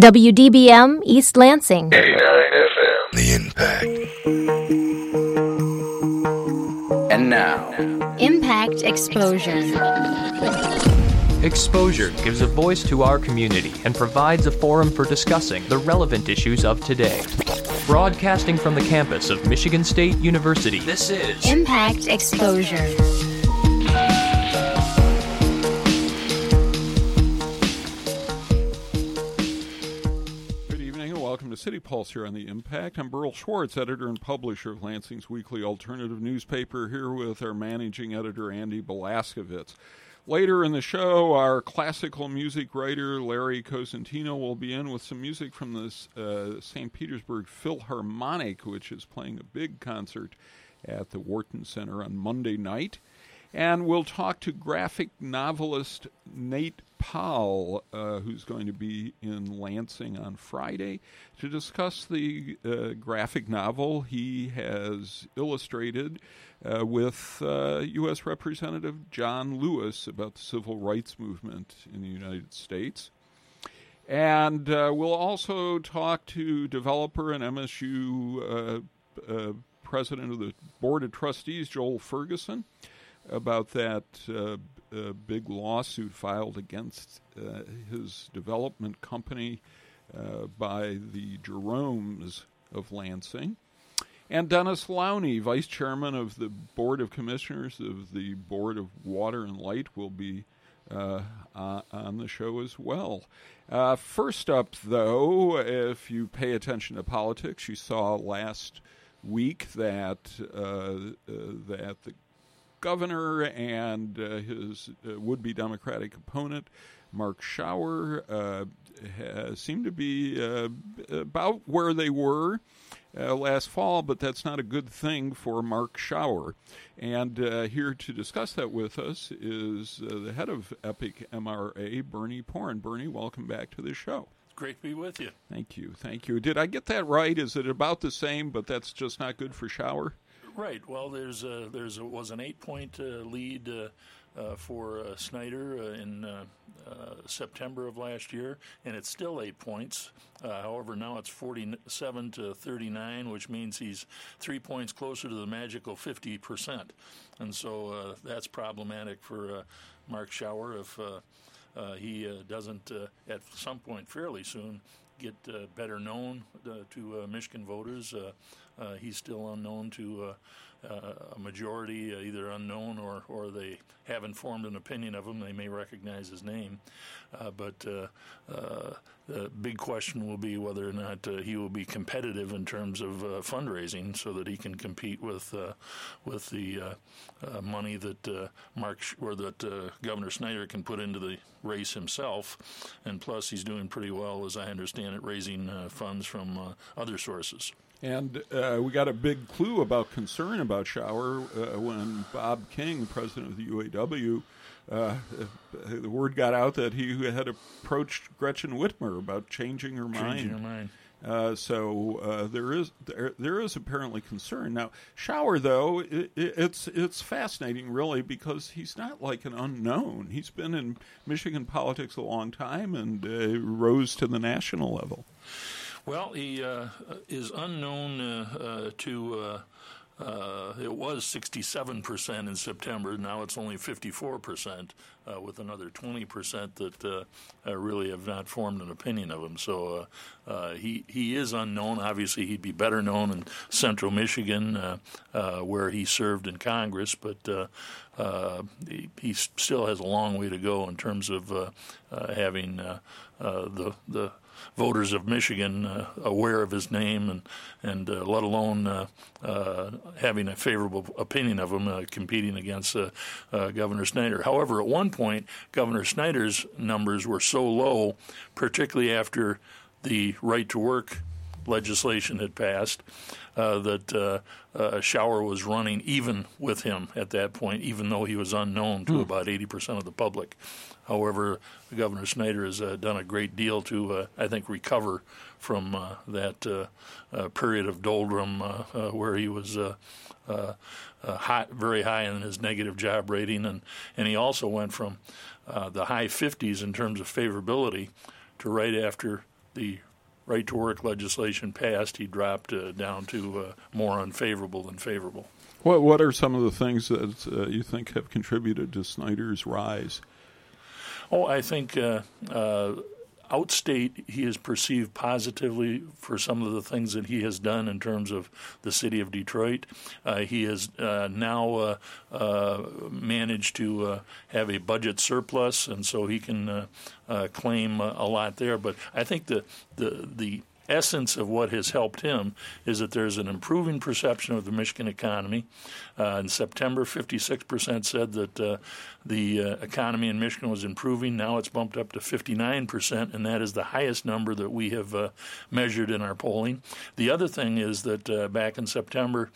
WDBM East Lansing. 89 FM. The Impact. And now, Impact Exposure. Exposure gives a voice to our community and provides a forum for discussing the relevant issues of today. Broadcasting from the campus of Michigan State University, this is Impact Exposure. City Pulse here on The Impact. I'm Berl Schwartz, editor and publisher of Lansing's weekly alternative newspaper, here with our managing editor, Andy Balaskovitz. Later in the show, our classical music writer, Larry Cosentino, will be in with some music from the uh, St. Petersburg Philharmonic, which is playing a big concert at the Wharton Center on Monday night. And we'll talk to graphic novelist Nate Powell, uh, who's going to be in Lansing on Friday, to discuss the uh, graphic novel he has illustrated uh, with U.S. Representative John Lewis about the civil rights movement in the United States. And uh, we'll also talk to developer and MSU uh, uh, president of the Board of Trustees, Joel Ferguson about that uh, uh, big lawsuit filed against uh, his development company uh, by the Jeromes of Lansing. And Dennis Louney, vice chairman of the Board of Commissioners of the Board of Water and Light, will be uh, on the show as well. Uh, first up, though, if you pay attention to politics, you saw last week that that the governor and uh, his uh, would be Democratic opponent, Mark Schauer, uh, seem to be uh, about where they were. Uh, last fall, but that's not a good thing for Mark Schauer. And uh, here to discuss that with us is the head of Epic MRA, Bernie Porn. Bernie, welcome back to the show. It's Great to be with you. Thank you. Thank you. Did I get that right? Is it about the same, but that's just not good for Schauer? Right. Well, there's a, there's a, was an eight point uh, lead uh, uh, for uh, Snyder uh, in uh, September of last year, and it's still eight points. however, now it's 47 to 39, which means he's three points closer to the magical 50 percent, and so that's problematic for Mark Schauer if. he doesn't, at some point fairly soon, get uh, better known uh, to uh, Michigan voters. Uh, he's still unknown to uh, uh, a majority, either unknown or, or they haven't formed an opinion of him. They may recognize his name. but the big question will be whether or not he will be competitive in terms of fundraising so that he can compete with with the money that Mark or that Governor Snyder can put into the race himself. And plus, he's doing pretty well, as I understand it, raising uh, funds from uh, other sources. And uh, we got a big clue about concern about Schauer uh, when Bob King, president of the UAW, uh, the word got out that he had approached Gretchen Whitmer about changing her changing mind. Changing her mind. Uh, so uh, there is there, there is apparently concern now. Schauer though, it, it's it's fascinating, really, because he's not like an unknown. He's been in Michigan politics a long time and uh, rose to the national level. Well, he uh, is unknown uh, to uh, it was 67% in September. Now it's only 54%, uh, with another 20% that uh, uh, really have not formed an opinion of him. So uh, uh, he he is unknown. Obviously, he'd be better known in Central Michigan, where he served in Congress, but he, he, still has a long way to go in terms of having the the voters of Michigan uh, aware of his name and and uh, let alone uh, uh having a favorable opinion of him uh, competing against Governor Snyder. However, at one point, Governor Snyder's numbers were so low, particularly after the right to work legislation had passed, uh, that uh, uh, Schauer was running even with him at that point, even though he was unknown to hmm. about 80% of the public. However, Governor Snyder has uh, done a great deal to, uh, I think, recover from uh, that period of doldrum where he was. high, very high in his negative job rating, and, and he also went from the high 50s in terms of favorability to right after the right to work legislation passed, he dropped uh, down to uh, more unfavorable than favorable. What What are some of the things that uh, you think have contributed to Snyder's rise? Oh, I think uh, uh, outstate he is perceived positively for some of the things that he has done in terms of the city of Detroit. Uh, he has uh, now uh, uh managed to uh, have a budget surplus, and so he can uh, claim a lot there. But I think the the the essence of what has helped him is that there's an improving perception of the Michigan economy. Uh, in September, 56% said that uh, the uh, economy in Michigan was improving. Now it's bumped up to 59%, and that is the highest number that we have uh, measured in our polling. The other thing is that uh, back in September,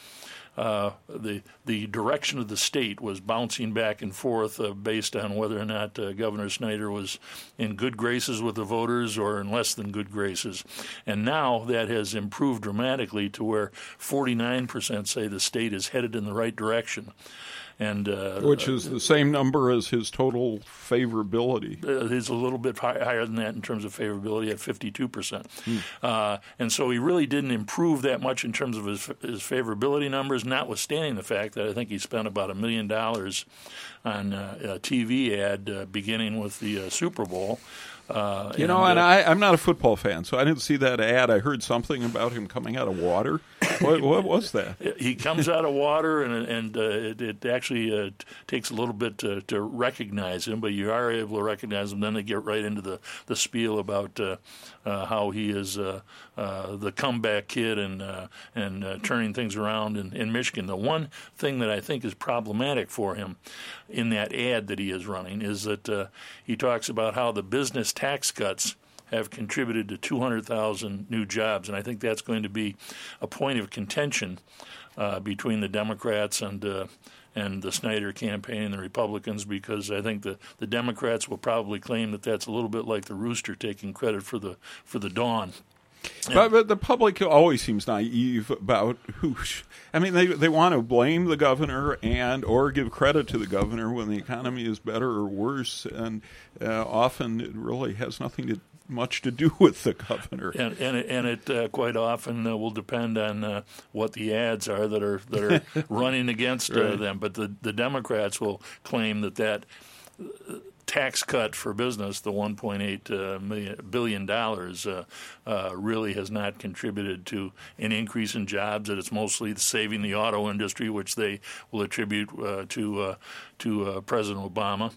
uh, the the direction of the state was bouncing back and forth uh, based on whether or not uh, Governor Snyder was in good graces with the voters or in less than good graces. And now that has improved dramatically to where 49% say the state is headed in the right direction and uh, which is the same number as his total favorability. Uh, he's a little bit higher than that in terms of favorability at 52 percent, hmm. uh, and so he really didn't improve that much in terms of his, his favorability numbers. Notwithstanding the fact that I think he spent about a million dollars on uh, a TV ad uh, beginning with the uh, Super Bowl. Uh, you know, and uh, I, I'm not a football fan, so I didn't see that ad. I heard something about him coming out of water. what, what, was that? He comes out of water, and and uh, it, it, actually uh, takes a little bit to, to, recognize him, but you are able to recognize him. Then they get right into the, the spiel about uh, uh, how he is the comeback kid and and turning things around in, in Michigan. The one thing that I think is problematic for him in that ad that he is running is that he talks about how the business tax cuts have contributed to 200,000 new jobs, and I think that's going to be a point of contention uh, between the Democrats and uh, and the Snyder campaign and the Republicans because I think the, the Democrats will probably claim that that's a little bit like the rooster taking credit for the for the dawn. But, but, the public always seems naive about who. I mean, they they want to blame the governor and or give credit to the governor when the economy is better or worse, and uh, often it really has nothing to much to do with the governor. And and it, and it uh, quite often uh, will depend on uh, what the ads are that are that are running against uh, right. them. But the the Democrats will claim that that tax cut for business, the 1.8 uh, million, billion dollars, uh, uh, really has not contributed to an increase in jobs. That it's mostly saving the auto industry, which they will attribute uh, to uh, to uh, President Obama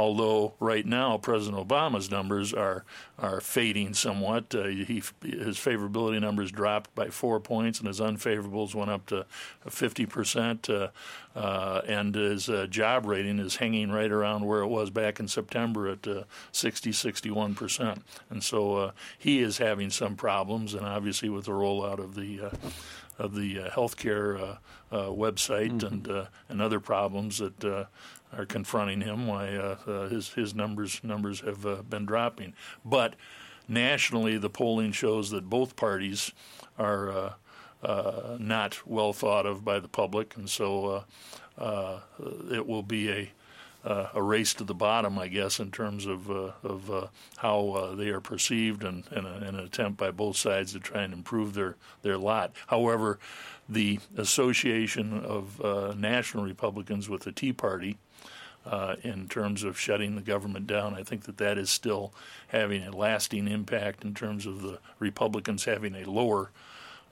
although right now President Obama's numbers are are fading somewhat. Uh, he, his favorability numbers dropped by four points, and his unfavorables went up to 50 percent. Uh, uh, and his uh, job rating is hanging right around where it was back in September at uh, 60, 61 percent. And so uh, he is having some problems, and obviously with the rollout of the of the healthcare website mm-hmm. and and other problems that are confronting him. Why uh, uh, his his numbers numbers have uh, been dropping, but nationally the polling shows that both parties are uh, uh, not well thought of by the public, and so uh, it will be a a race to the bottom, I guess, in terms of of how they are perceived, and, and, a, and, an attempt by both sides to try and improve their their lot. However, the association of national Republicans with the Tea Party uh, in terms of shutting the government down. I think that that is still having a lasting impact in terms of the Republicans having a lower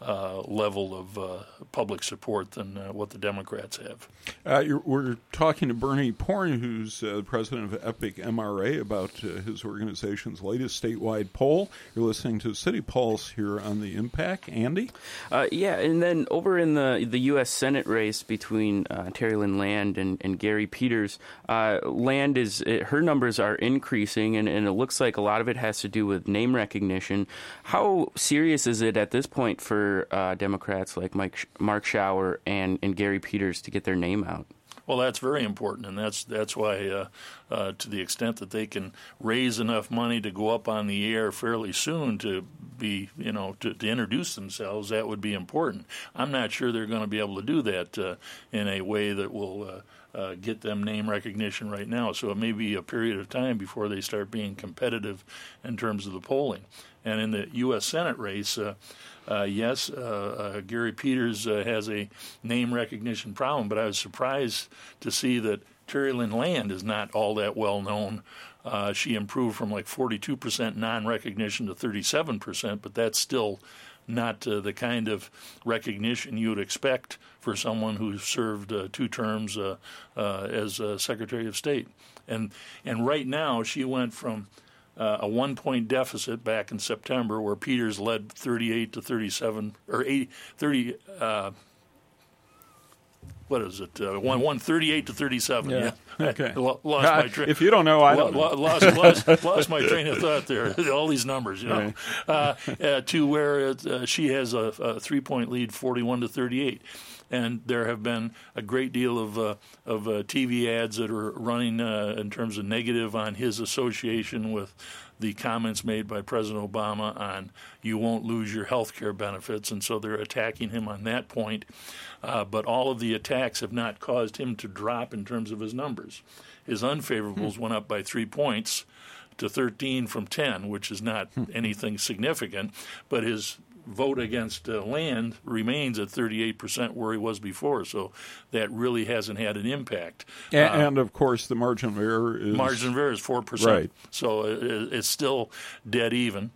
uh, level of uh, public support than uh, what the Democrats have. Uh, we're talking to Bernie Porn, who's uh, president of Epic MRA, about uh, his organization's latest statewide poll. You're listening to City Pulse here on the Impact. Andy? yeah, and then over in the the U.S. Senate race between Terry Lynn Land and, and Gary Peters, Land is her numbers are increasing, and, and it looks like a lot of it has to do with name recognition. How serious is it at this point for uh, Democrats like Mike, Mark Schauer and, and Gary Peters to get their name out. Well, that's very important, and that's that's why, uh, uh, to the extent that they can raise enough money to go up on the air fairly soon to be, you know, to, to introduce themselves, that would be important. I'm not sure they're going to be able to do that uh, in a way that will. Uh, get them name recognition right now. So it may be a period of time before they start being competitive in terms of the polling. And in the U.S. Senate race, uh, uh, yes, uh, uh, Gary Peters uh, has a name recognition problem, but I was surprised to see that Terry Lynn Land is not all that well known. She improved from like 42% non recognition to 37%, but that's still not uh, the kind of recognition you would expect for someone who served uh, two terms uh, as Secretary of State. And, and right now, she went from uh, a one point deficit back in September where Peters led 38 to 37 or 80, 30. What is it? Uh, one one thirty eight to thirty seven. Yeah. yeah. Okay. lost my train. If you don't know, I don't know. lost, lost, lost my train of thought there. All these numbers, you know, right. uh, uh, to where it, uh, she has a, a three point lead, forty one to thirty eight and there have been a great deal of uh, of uh, TV ads that are running uh, in terms of negative on his association with the comments made by President Obama on you won't lose your health care benefits, and so they're attacking him on that point. Uh, but all of the attacks have not caused him to drop in terms of his numbers. His unfavorables hmm. went up by three points to 13 from 10, which is not hmm. anything significant, but his vote against uh, Land remains at 38% where he was before. So that really hasn't had an impact. And, uh, and of course, the margin of error is. Margin of error is 4%. Right. So it, it's still dead even.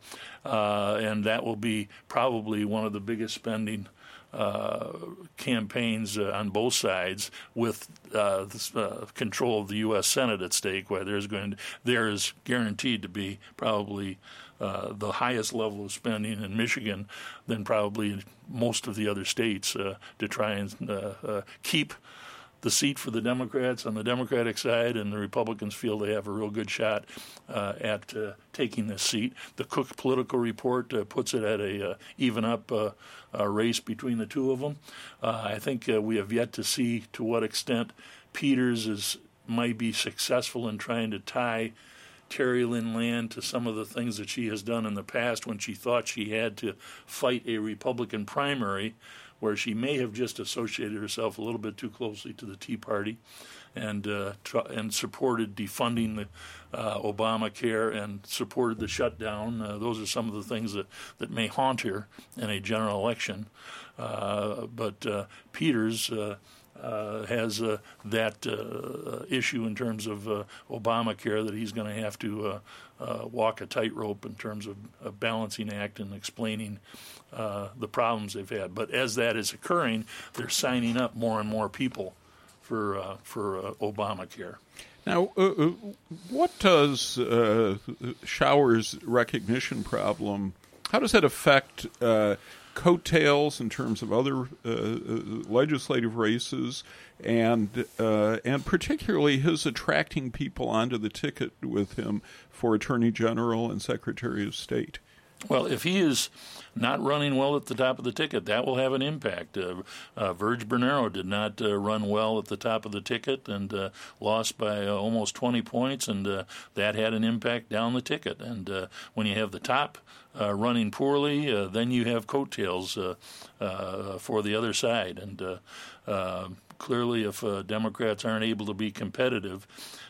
Uh, and that will be probably one of the biggest spending. Uh, campaigns uh, on both sides with uh, this, uh, control of the U.S. Senate at stake, where there's going to, there is guaranteed to be probably uh, the highest level of spending in Michigan than probably most of the other states uh, to try and uh, uh, keep the seat for the Democrats on the Democratic side, and the Republicans feel they have a real good shot uh, at uh, taking this seat. The Cook Political Report uh, puts it at a even up race between the two of them. I think we have yet to see to what extent Peters is might be successful in trying to tie Terry Lynn Land to some of the things that she has done in the past when she thought she had to fight a Republican primary, where she may have just associated herself a little bit too closely to the Tea Party, and uh, tr- and supported defunding the uh, Obamacare and supported the shutdown. Uh, those are some of the things that, that may haunt her in a general election. Uh, but uh, Peters uh, has uh, that uh, issue in terms of uh, Obamacare that he's going to have to uh, uh, walk a tightrope in terms of a balancing act and explaining the problems they've had. But as that is occurring, they're signing up more and more people for for Obamacare. Now, what does Schauer's recognition problem? How does that affect? Coattails in terms of other uh, uh, legislative races, and uh, and particularly his attracting people onto the ticket with him for Attorney General and Secretary of State. Well, if he is not running well at the top of the ticket, that will have an impact. Uh, uh, Virg Bernero did not uh, run well at the top of the ticket and uh, lost by uh, almost 20 points, and uh, that had an impact down the ticket. And when you have the top running poorly, then you have coattails for the other side. And clearly, if Democrats aren't able to be competitive,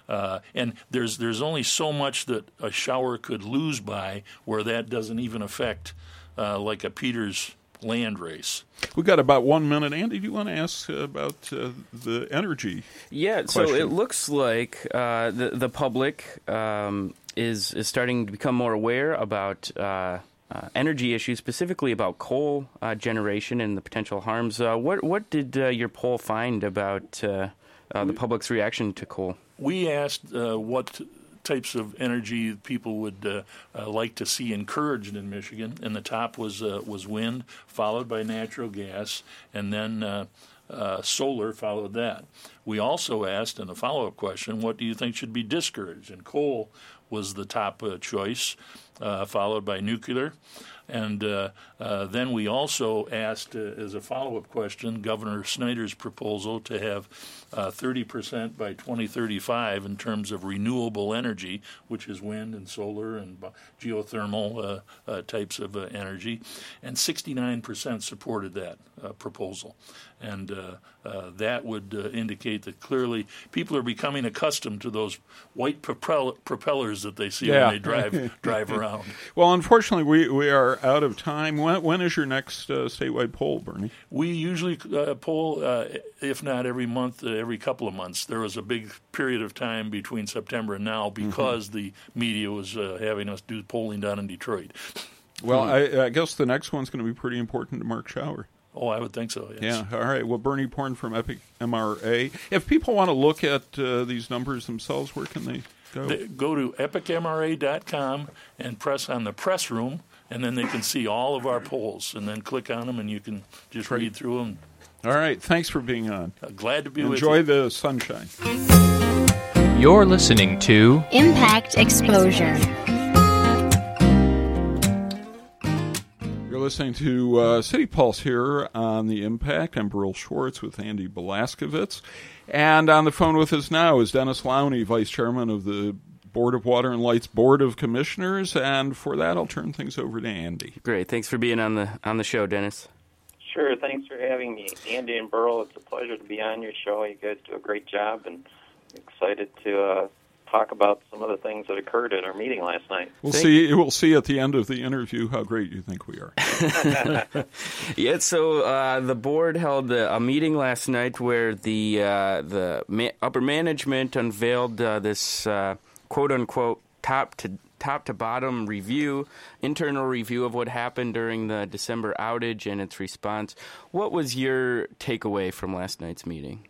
uh, and there's there's only so much that a Schauer could lose by where that doesn't even affect uh, like a Peters Land race. We've got about one minute. Andy, do you want to ask about uh, the energy? Yeah, question? so it looks like uh, the the public um, is is starting to become more aware about. Uh, uh, energy issues, specifically about coal uh, generation and the potential harms. Uh, what what did uh, your poll find about uh, uh, the public's reaction to coal? We asked what types of energy people would uh, uh, like to see encouraged in Michigan, and the top was uh, was wind, followed by natural gas, and then. Uh, uh, solar followed that. We also asked in a follow up question, what do you think should be discouraged? And coal was the top uh, choice. uh, followed by nuclear. And uh, uh, then we also asked, uh, as a follow up question, Governor Snyder's proposal to have 30% uh, by 2035 in terms of renewable energy, which is wind and solar and geothermal uh, types of energy. And 69% supported that proposal. And that would indicate that clearly people are becoming accustomed to those white propel- propellers that they see yeah. when they drive, drive around. Well, unfortunately, we, we are out of time. When, when is your next uh, statewide poll, Bernie? We usually uh, poll, uh, if not every month, uh, every couple of months. There was a big period of time between September and now mm-hmm. because mm-hmm. the media was uh, having us do polling down in Detroit. Well, I, I, guess the next one's going to be pretty important to Mark Schauer. Oh, I would think so. Yes. Yeah. All right. Well, Bernie Porn from Epic MRA. If people want to look at uh, these numbers themselves, where can they go? They go to epicmra.com and press on the press room and then they can see all of our polls, and then click on them, and you can just read through them. All right, thanks for being on. Glad to be Enjoy with you. Enjoy the sunshine. You're listening to Impact Exposure. You're listening to uh, City Pulse here on the Impact. I'm Berl Schwartz with Andy Balaskovitz. And on the phone with us now is Dennis Louney, Vice Chairman of the Board of Water and Lights Board of Commissioners, and for that, I'll turn things over to Andy. Great, thanks for being on the on the show, Dennis. Sure, thanks for having me, Andy and Berl. It's a pleasure to be on your show. You guys do a great job, and excited to uh, talk about some of the things that occurred at our meeting last night. We'll Thank see. We'll see at the end of the interview how great you think we are. yeah. So uh, the board held a, a, meeting last night where the uh, the ma- upper management unveiled uh, this uh, quote unquote top to top to bottom review, internal review of what happened during the December outage and its response. What was your takeaway from last night's meeting?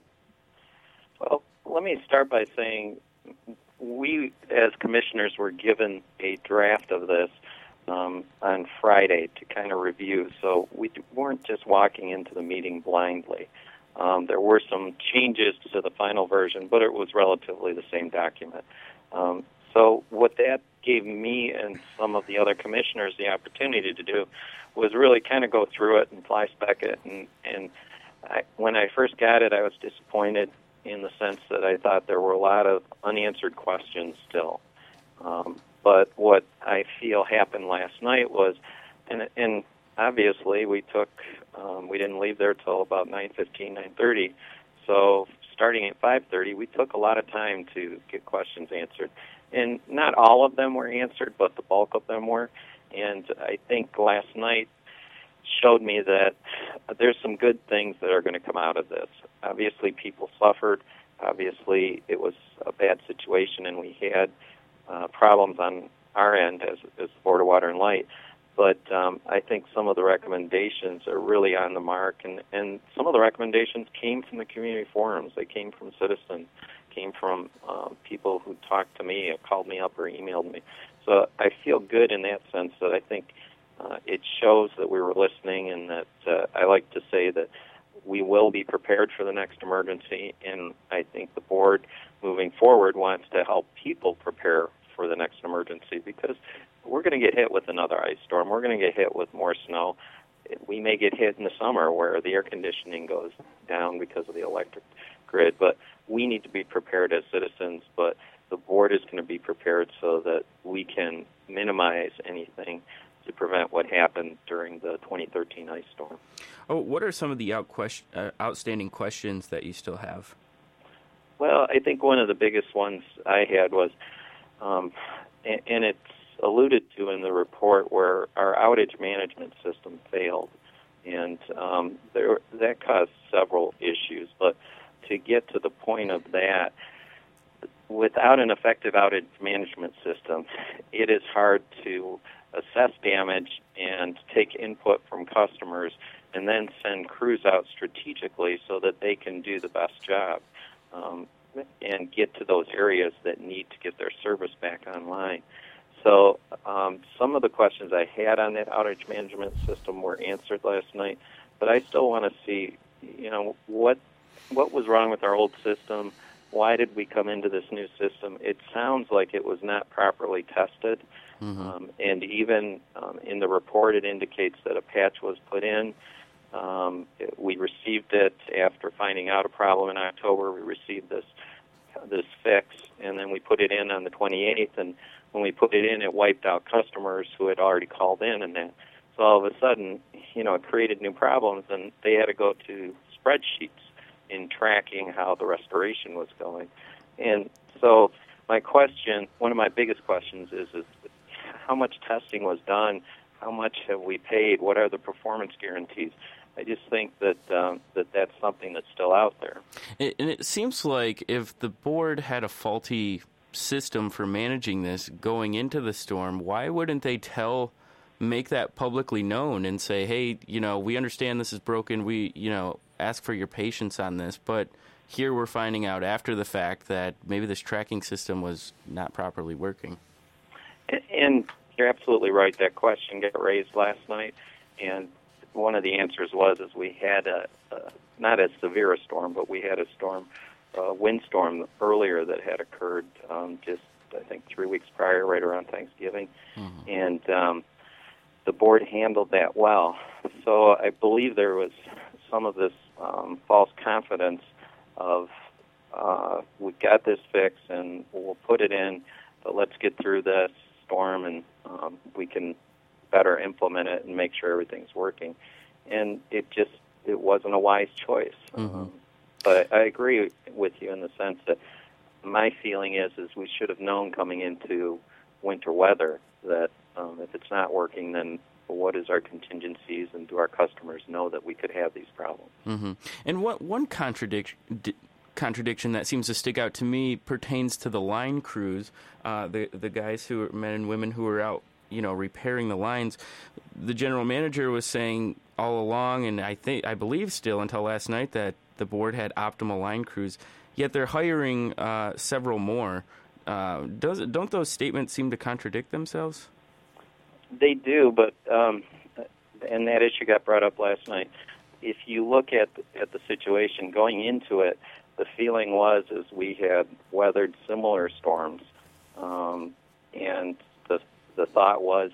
Well, let me start by saying we, as commissioners, were given a draft of this um, on Friday to kind of review. So we weren't just walking into the meeting blindly. Um, there were some changes to the final version, but it was relatively the same document. Um, so what that gave me and some of the other commissioners the opportunity to do was really kind of go through it and fly spec it. And, and I, when I first got it, I was disappointed in the sense that I thought there were a lot of unanswered questions still. Um, but what I feel happened last night was, and, and obviously we took, um, we didn't leave there till about 9:15, 9:30. So starting at 5:30, we took a lot of time to get questions answered, and not all of them were answered, but the bulk of them were. And I think last night showed me that there's some good things that are going to come out of this. Obviously, people suffered. Obviously, it was a bad situation, and we had uh, problems on our end as, as Board of Water and Light but um, I think some of the recommendations are really on the mark, and, and some of the recommendations came from the community forums. They came from citizens, came from um, people who talked to me, or called me up, or emailed me. So I feel good in that sense that I think uh, it shows that we were listening, and that uh, I like to say that we will be prepared for the next emergency, and I think the board moving forward wants to help people prepare for the next emergency because we're going to get hit with another ice storm. We're going to get hit with more snow. We may get hit in the summer where the air conditioning goes down because of the electric grid, but we need to be prepared as citizens. But the board is going to be prepared so that we can minimize anything to prevent what happened during the 2013 ice storm. Oh, what are some of the out question, uh, outstanding questions that you still have? Well, I think one of the biggest ones I had was, um, and, and it's alluded to in the report where our outage management system failed, and um, there, that caused several issues. But to get to the point of that, without an effective outage management system, it is hard to assess damage and take input from customers and then send crews out strategically so that they can do the best job um, and get to those areas that need to get their service back online. So um, some of the questions I had on that outage management system were answered last night, but I still want to see, you know, what what was wrong with our old system? Why did we come into this new system? It sounds like it was not properly tested, Um, and even um, in the report, it indicates that a patch was put in. Um, it, we received it after finding out a problem in October. We received this this fix, and then we put it in on the 28th. And when we put it in, it wiped out customers who had already called in, and that. So all of a sudden, you know, it created new problems, and they had to go to spreadsheets in tracking how the restoration was going. And so, my question, one of my biggest questions, is, is how much testing was done? How much have we paid? What are the performance guarantees? I just think that um, that that's something that's still out there. And it seems like if the board had a faulty system for managing this going into the storm, why wouldn't they tell, make that publicly known and say, hey, you know, we understand this is broken. We, you know, ask for your patience on this, but here we're finding out after the fact that maybe this tracking system was not properly working. And you're absolutely right. That question got raised last night, and one of the answers was is we had a, a not as severe a storm, but we had a storm, a windstorm earlier that had occurred um, just I think three weeks prior, right around Thanksgiving, mm-hmm. and um, the board handled that well. So I believe there was some of this um, false confidence of uh, we got this fixed and we'll put it in, but let's get through this storm and um, we can better implement it and make sure everything's working. And it just it wasn't a wise choice. Mm-hmm. Um, but I agree with you in the sense that my feeling is is we should have known coming into winter weather that um, if it's not working, then what is our contingencies, and do our customers know that we could have these problems? Mm-hmm. And what one contradiction contradiction that seems to stick out to me pertains to the line crews, uh, the the guys who are men and women who are out you know repairing the lines. The general manager was saying all along, and I think I believe still until last night that the board had optimal line crews. Yet they're hiring uh, several more. Uh, does don't those statements seem to contradict themselves? They do, but um, and that issue got brought up last night. If you look at at the situation going into it, the feeling was is we had weathered similar storms, um, and the the thought was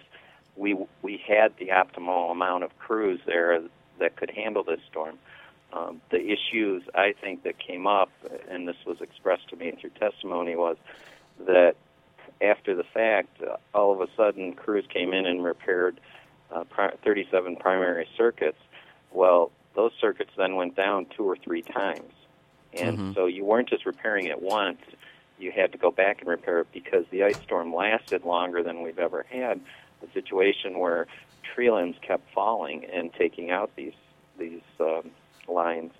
we we had the optimal amount of crews there that could handle this storm. Um, the issues I think that came up, and this was expressed to me through testimony, was that after the fact, uh, all of a sudden crews came in and repaired uh, pri- 37 primary circuits. Well, those circuits then went down two or three times, and mm-hmm. so you weren't just repairing it once you had to go back and repair it because the ice storm lasted longer than we've ever had. A situation where tree limbs kept falling and taking out these these um, lines.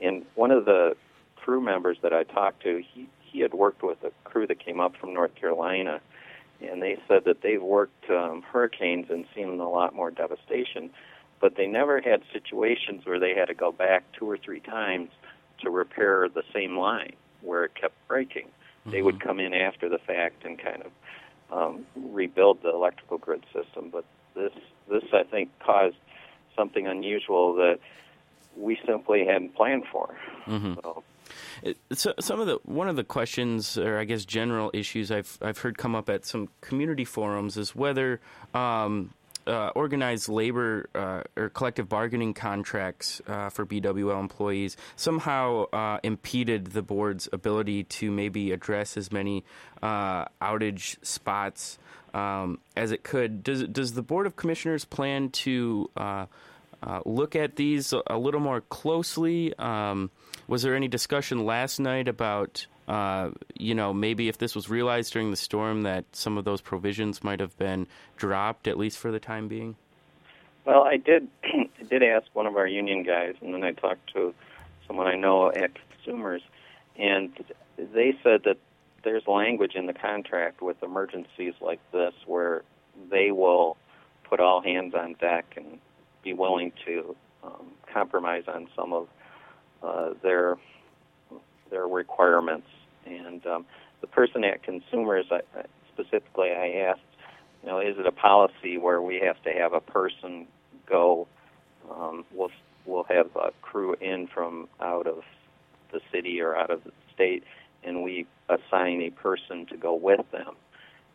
And one of the crew members that I talked to, he he had worked with a crew that came up from North Carolina, and they said that they've worked um, hurricanes and seen a lot more devastation, but they never had situations where they had to go back two or three times to repair the same line where it kept breaking. They would mm-hmm. come in after the fact and kind of um, rebuild the electrical grid system. But this, this I think, caused something unusual that we simply hadn't planned for. Mm-hmm. So. So, some of the one of the questions, or I guess general issues I've I've heard come up at some community forums is whether um, uh, organized labor uh, or collective bargaining contracts uh, for BWL employees somehow uh, impeded the board's ability to maybe address as many uh, outage spots um, as it could. Does does the board of commissioners plan to uh, look at these a little more closely? Um, was there any discussion last night about uh, you know, maybe if this was realized during the storm, that some of those provisions might have been dropped, at least for the time being? Well, I did. I did ask one of our union guys, and then I talked to someone I know at Consumers, and they said that there's language in the contract with emergencies like this where they will put all hands on deck and be willing to um, compromise on some of uh, their their requirements. And um, the person at consumers, I, specifically, I asked, you know, is it a policy where we have to have a person go? Um, we'll we'll have a crew in from out of the city or out of the state, and we assign a person to go with them.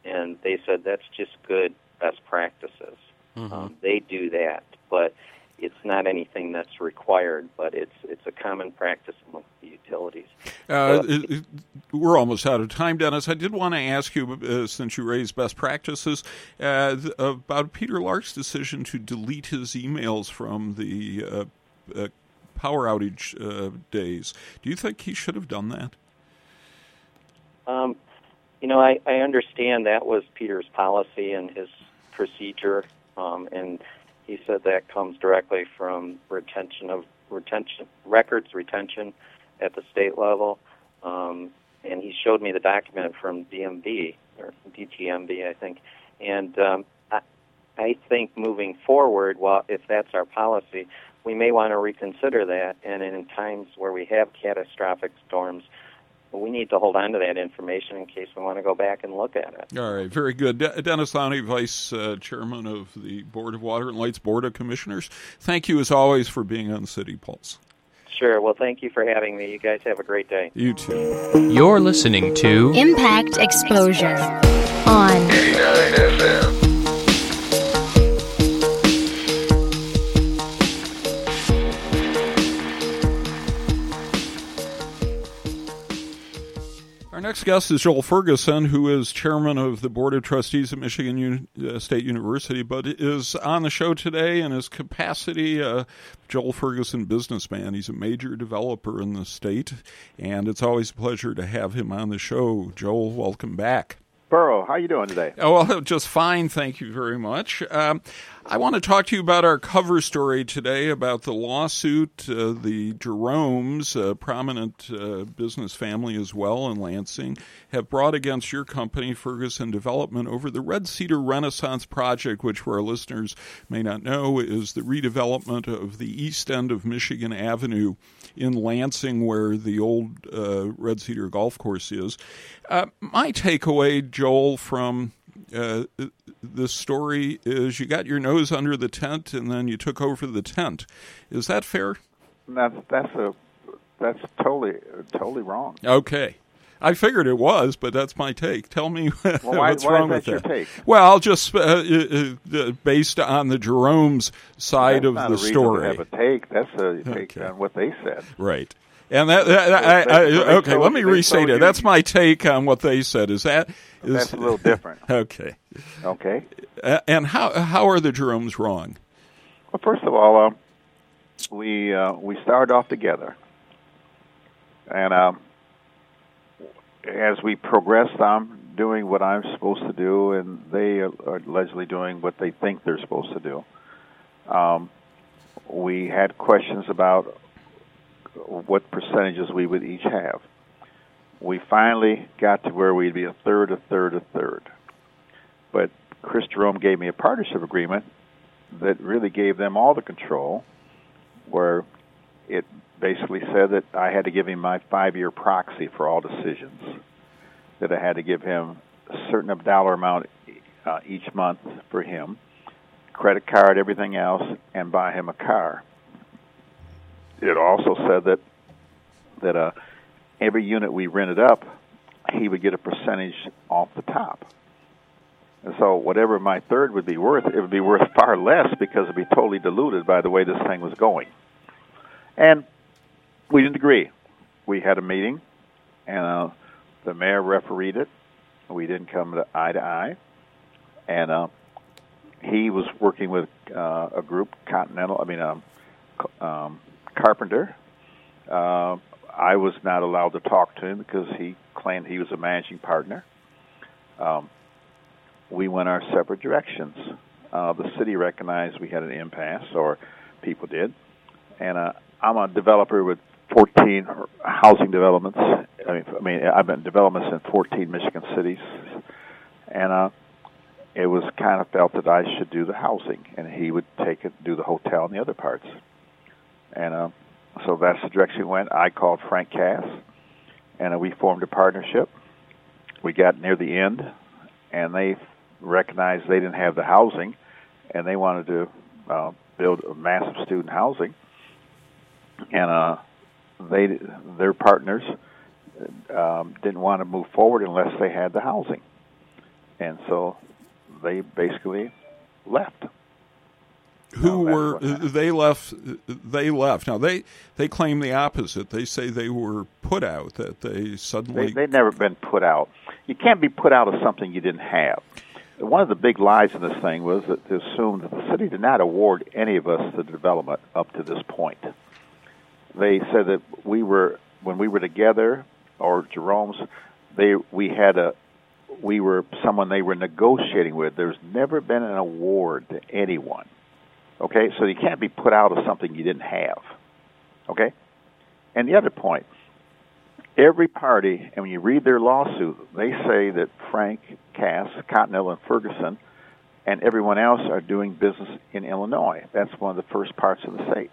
and they said that's just good best practices. Mm-hmm. Um, they do that, but it's not anything that's required. But it's it's a common practice among the utilities. Uh, it- we're almost out of time, Dennis. I did want to ask you, uh, since you raised best practices, uh, about Peter Lark's decision to delete his emails from the uh, uh, power outage uh, days. Do you think he should have done that? Um, you know, I, I understand that was Peter's policy and his procedure, um, and he said that comes directly from retention of retention records retention at the state level. Um, and he showed me the document from DMV or DTMB, I think. And um, I, I think moving forward, well, if that's our policy, we may want to reconsider that. And in times where we have catastrophic storms, we need to hold on to that information in case we want to go back and look at it. All right, very good. De- Dennis Louney, Vice uh, Chairman of the Board of Water and Lights Board of Commissioners, thank you as always for being on City Pulse. Sure. Well, thank you for having me. You guys have a great day. You too. You're listening to Impact Exposure on Our next guest is Joel Ferguson, who is chairman of the Board of Trustees at Michigan Uni- uh, State University, but is on the show today in his capacity, uh, Joel Ferguson businessman. He's a major developer in the state, and it's always a pleasure to have him on the show. Joel, welcome back. Burrow, how are you doing today? Oh, well, just fine. Thank you very much. Um, I want to talk to you about our cover story today about the lawsuit uh, the Jeromes, a prominent uh, business family as well in Lansing, have brought against your company, Ferguson Development, over the Red Cedar Renaissance Project, which, for our listeners may not know, is the redevelopment of the east end of Michigan Avenue in Lansing, where the old uh, Red Cedar Golf Course is. Uh, my takeaway, Joel, from uh, this story is you got your nose under the tent and then you took over the tent. Is that fair? That's that's a that's totally totally wrong. Okay. I figured it was, but that's my take. Tell me Well, why, what's why wrong is with that your take? Well, I'll just uh, uh, uh, based on the Jerome's side That's of the story. To have a take. That's a take Okay. on what they said. Right. And that, that I, I, they okay, let me restate it. That's my take on what they said. Is that is That's a little different. okay? Okay. A- And how how are the Jeromes wrong? Well, first of all, uh, we uh, we started off together, and um, as we progressed, I'm doing what I'm supposed to do, and they are allegedly doing what they think they're supposed to do. Um, we had questions about what percentages we would each have. We finally got to where we'd be a third, a third, a third. But Chris Jerome gave me a partnership agreement that really gave them all the control, where it basically said that I had to give him my five year proxy for all decisions, that I had to give him a certain dollar amount uh, each month for him, credit card, everything else, and buy him a car. It also said that that uh, every unit we rented up, he would get a percentage off the top. And so whatever my third would be worth, it would be worth far less because it'd be totally diluted by the way this thing was going. And we didn't agree. We had a meeting, and uh, the mayor refereed it. We didn't come to eye to eye, and uh, he was working with uh, a group, Continental. I mean, um, um, Carpenter. Uh, I was not allowed to talk to him because he claimed he was a managing partner. Um, we went our separate directions. Uh, the city recognized we had an impasse, or people did, and uh, I'm a developer with 14 housing developments. I mean, I mean, I've been developments in 14 Michigan cities, and uh, it was kind of felt that I should do the housing, and he would take it, do the hotel and the other parts, and uh, so that's the direction we went. I called Frank Kass, and uh, we formed a partnership. We got near the end, and they recognized they didn't have the housing, and they wanted to uh, build a massive student housing, and uh, they their partners um, didn't want to move forward unless they had the housing. and so they basically left. Who No, were that's what happened. they left? They left. Now they they claim the opposite. They say they were put out. That they suddenly They, they've never been put out. You can't be put out of something you didn't have. One of the big lies in this thing was that to assume that the city did not award any of us the development up to this point. They said that we were when we were together, or Jerome's, they we had a we were someone they were negotiating with. There's never been an award to anyone. Okay, so you can't be put out of something you didn't have. Okay, and the other point, every party, and when you read their lawsuit, they say that Frank, Kass, Continental, and Ferguson, and everyone else are doing business in Illinois. That's one of the first parts of the state.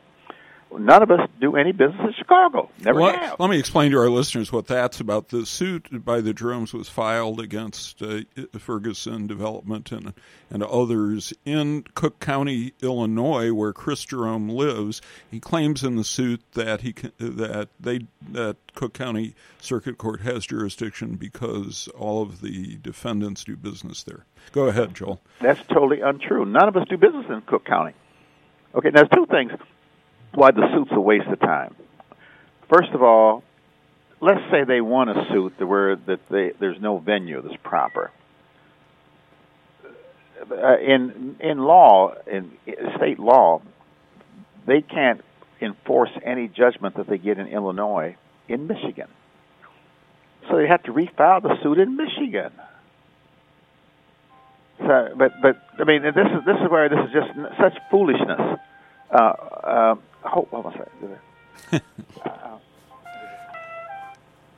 None of us do any business in Chicago. Never Let, have. let me explain to our listeners what that's about. The suit by the Jeromes was filed against uh, Ferguson Development and and others in Cook County, Illinois, where Chris Jerome lives. He claims in the suit that he that they that Cook County Circuit Court has jurisdiction because all of the defendants do business there. Go ahead, Joel. That's totally untrue. None of us do business in Cook County. Okay, now there's two things why the suit's a waste of time. First of all, let's say they won a suit where that they, there's no venue that's proper. Uh, in in law, in state law, they can't enforce any judgment that they get in Illinois in Michigan. So they have to refile the suit in Michigan. So, but but I mean, this is this is where this is just such foolishness. Uh, uh, hold on a second.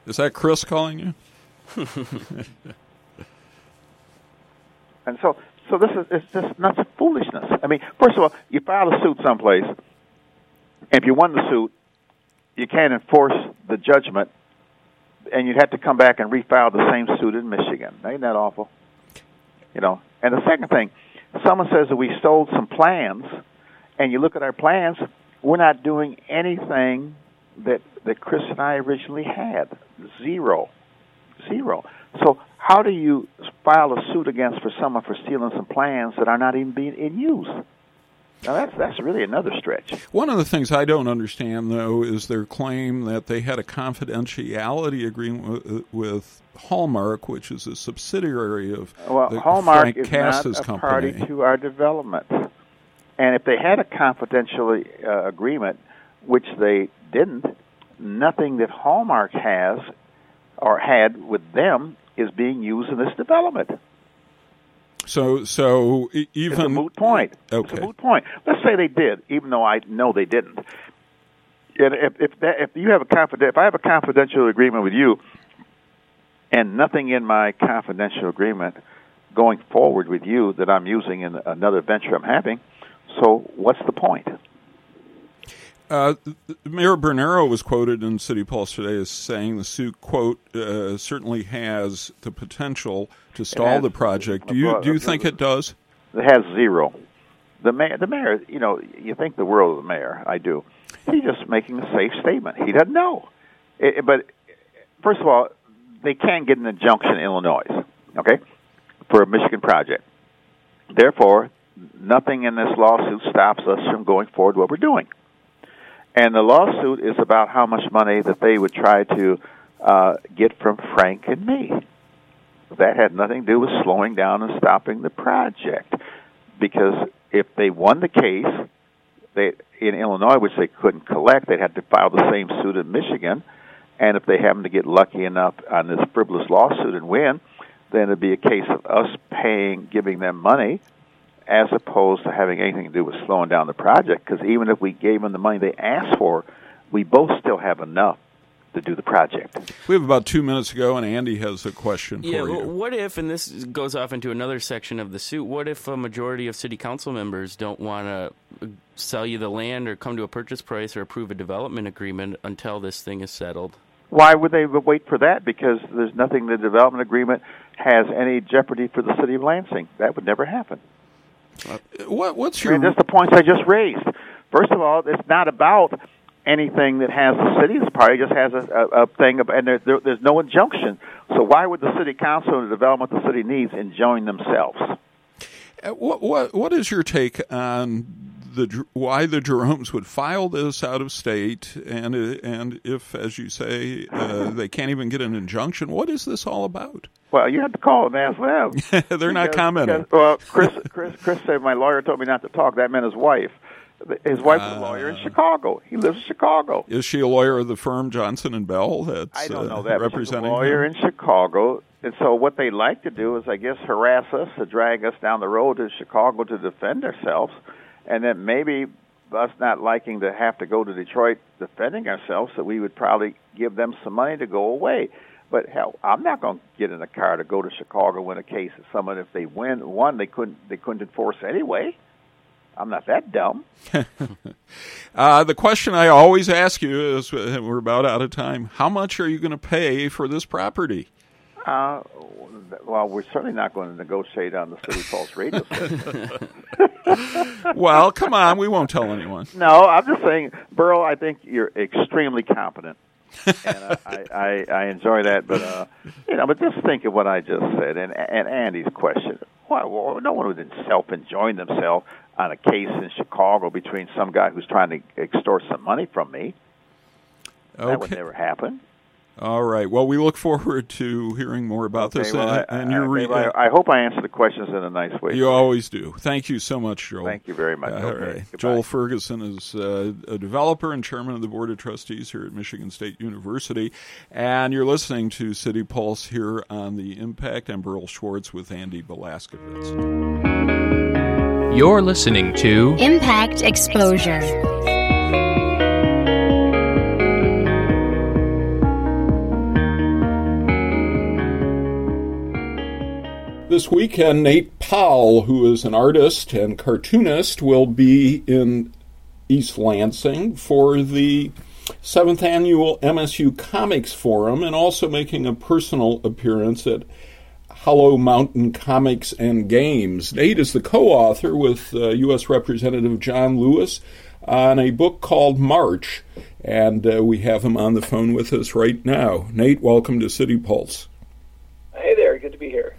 Is that Chris calling you? And so, so this is it's just nuts foolishness. I mean, first of all, you file a suit someplace, and if you won the suit, you can't enforce the judgment, and you'd have to come back and refile the same suit in Michigan. Ain't that awful? You know. And the second thing, someone says that we stole some plans, and you look at our plans, we're not doing anything that that Chris and I originally had. Zero, zero. So how do you file a suit against for someone for stealing some plans that are not even being in use? Now that's that's really another stretch. One of the things I don't understand, though, is their claim that they had a confidentiality agreement with, with Hallmark, which is a subsidiary of Well, the Hallmark Frank is Kass's not a company. party to our development, and if they had a confidential uh, agreement, which they didn't, nothing that Hallmark has or had with them is being used in this development. So, so e- It's a even moot point. It's Okay. a moot point. Let's say they did, even though I know they didn't. And if if that, if you have a confident, if I have a confidential agreement with you, and nothing in my confidential agreement going forward with you that I'm using in another venture I'm having, so what's the point? Uh, Mayor Bernero was quoted in City Pulse today as saying the suit quote uh, certainly has the potential to stall the project. Do you do you think it does? It has zero. The mayor, the mayor, you know, you think the world of the mayor. I do. He's just making a safe statement. He doesn't know. It, but first of all, they can't get an injunction in Illinois, okay, for a Michigan project. Therefore, nothing in this lawsuit stops us from going forward what we're doing. And the lawsuit is about how much money that they would try to uh, get from Frank and me. That had nothing to do with slowing down and stopping the project. Because if they won the case, they in Illinois, which they couldn't collect, they'd have to file the same suit in Michigan. And if they happen to get lucky enough on this frivolous lawsuit and win, then it'd be a case of us paying, giving them money, as opposed to having anything to do with slowing down the project. Because even if we gave them the money they asked for, we both still have enough to do the project. We have about two minutes ago, and Andy has a question Yeah, for you. what if, and this goes off into another section of the suit, what if a majority of city council members don't want to sell you the land or come to a purchase price or approve a development agreement until this thing is settled? Why would they wait for that? Because there's nothing in the development agreement has any jeopardy for the city of Lansing. That would never happen. What, what's I your mean, that's the points I just raised. First of all, it's not about anything that has the city. This probably just has a, a, a thing, of, and there, there, there's no injunction. So why would the city council and the development the city needs enjoin themselves? Uh, what what what is your take on the why the Jeromes would file this out of state, and and if, as you say, uh, they can't even get an injunction, what is this all about? Well, you have to call and ask them. They're because, not commenting. Because, well, Chris, Chris, Chris said my lawyer told me not to talk. That meant his wife. His wife's uh, a lawyer in ah. Chicago. He lives in Chicago. Is she a lawyer of the firm Johnson and Bell? That's I don't know that. Uh, representing she's a lawyer him? in Chicago, and so what they like to do is, I guess, harass us to drag us down the road to Chicago to defend ourselves, and then maybe us not liking to have to go to Detroit defending ourselves, that we would probably give them some money to go away. But hell, I'm not going to get in a car to go to Chicago win a case of someone if they win one they couldn't they couldn't enforce anyway. I'm not that dumb. uh, the question I always ask you is, we're about out of time. How much are you going to pay for this property? Uh, well, we're certainly not going to negotiate on the City Pulse radio station. well, come on, we won't tell anyone. No, I'm just saying, Berl. I think you're extremely competent, and uh, I, I I enjoy that. But uh, you know, but just think of what I just said, and and Andy's question. Why, well, no one would self enjoy themselves on a case in Chicago between some guy who's trying to extort some money from me. Okay. That would never happen. All right. Well, we look forward to hearing more about okay, this. Well, and, I, and your re- I, I, hope I answer the questions in a nice way. You always do. Thank you so much, Joel. Thank you very much. Uh, okay. right. Joel Ferguson is uh, a developer and chairman of the board of trustees here at Michigan State University, and you're listening to City Pulse here on the Impact. I'm Berl Schwartz with Andy Balaskovitz. You're listening to Impact Exposure. This weekend, Nate Powell, who is an artist and cartoonist, will be in East Lansing for the seventh annual MSU Comics Forum and also making a personal appearance at Hollow Mountain Comics and Games. Nate is the co author with uh, U.S. Representative John Lewis on a book called March, and uh, we have him on the phone with us right now. Nate, welcome to City Pulse. Hey there, good to be here.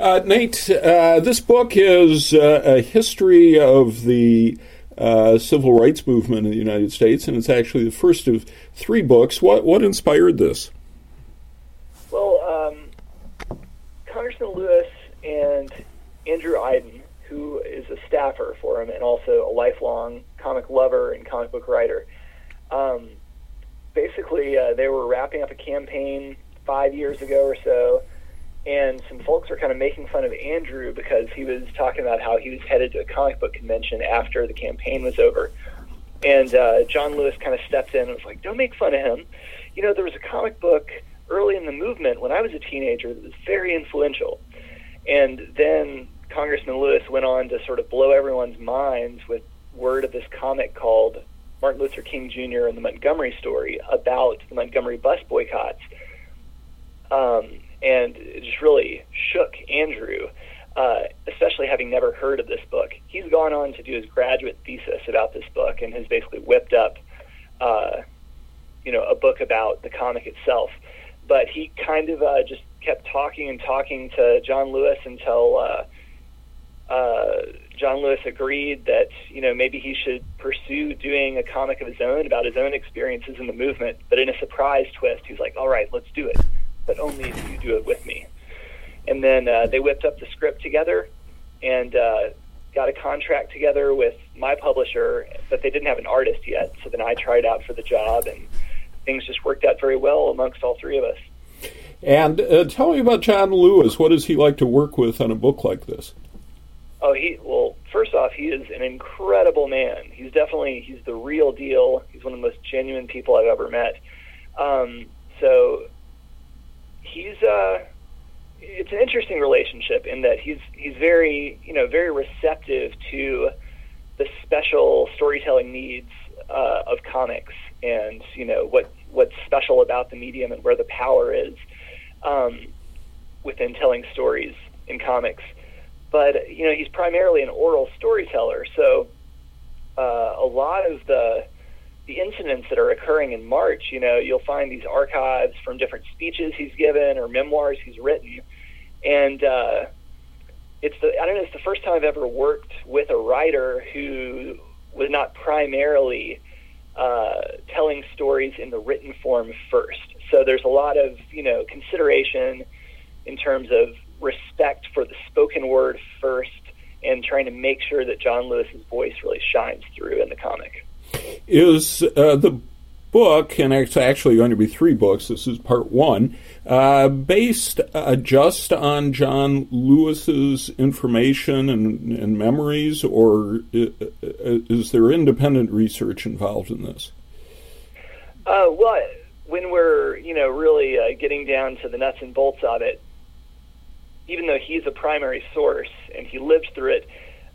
Uh, Nate, uh, this book is uh, a history of the uh, civil rights movement in the United States, and it's actually the first of three books. What what inspired this? Well, um, Congressman Lewis and Andrew Aydin, who is a staffer for him and also a lifelong comic lover and comic book writer, um, basically uh, they were wrapping up a campaign five years ago or so and some folks were kind of making fun of Andrew because he was talking about how he was headed to a comic book convention after the campaign was over. And uh, John Lewis kind of stepped in and was like, "Don't make fun of him." You know, there was a comic book early in the movement when I was a teenager that was very influential, and then Congressman Lewis went on to sort of blow everyone's minds with word of this comic called Martin Luther King Jr. and the Montgomery Story about the Montgomery bus boycotts. Um, and it just really shook Andrew, uh, especially having never heard of this book. He's gone on to do his graduate thesis about this book and has basically whipped up, uh, you know, a book about the comic itself. But he kind of uh, just kept talking and talking to John Lewis until uh, uh, John Lewis agreed that you know maybe he should pursue doing a comic of his own about his own experiences in the movement. But in a surprise twist, he's like, "All right, let's do it." But only if you do it with me. And then uh, they whipped up the script together and uh, got a contract together with my publisher, but they didn't have an artist yet. So then I tried out for the job, and things just worked out very well amongst all three of us. And uh, tell me about John Lewis. What does he like to work with on a book like this? Oh, he well. First off, he is an incredible man. He's definitely he's the real deal. He's one of the most genuine people I've ever met. Um, so he's uh, it's an interesting relationship in that he's he's very you know very receptive to the special storytelling needs uh, of comics and you know what what's special about the medium and where the power is um, within telling stories in comics. But you know he's primarily an oral storyteller, so uh, a lot of the the incidents that are occurring in March, you know, you'll find these archives from different speeches he's given or memoirs he's written, and uh, it's the I don't know, it's the first time I've ever worked with a writer who was not primarily uh, telling stories in the written form first. So there's a lot of you know consideration in terms of respect for the spoken word first, and trying to make sure that John Lewis's voice really shines through in the comic. Is uh, the book, and it's actually going to be three books. This is part one, uh, based uh, just on John Lewis's information and, and memories, or is there independent research involved in this? Uh, well, when we're you know really uh, getting down to the nuts and bolts of it, even though he's a primary source and he lived through it,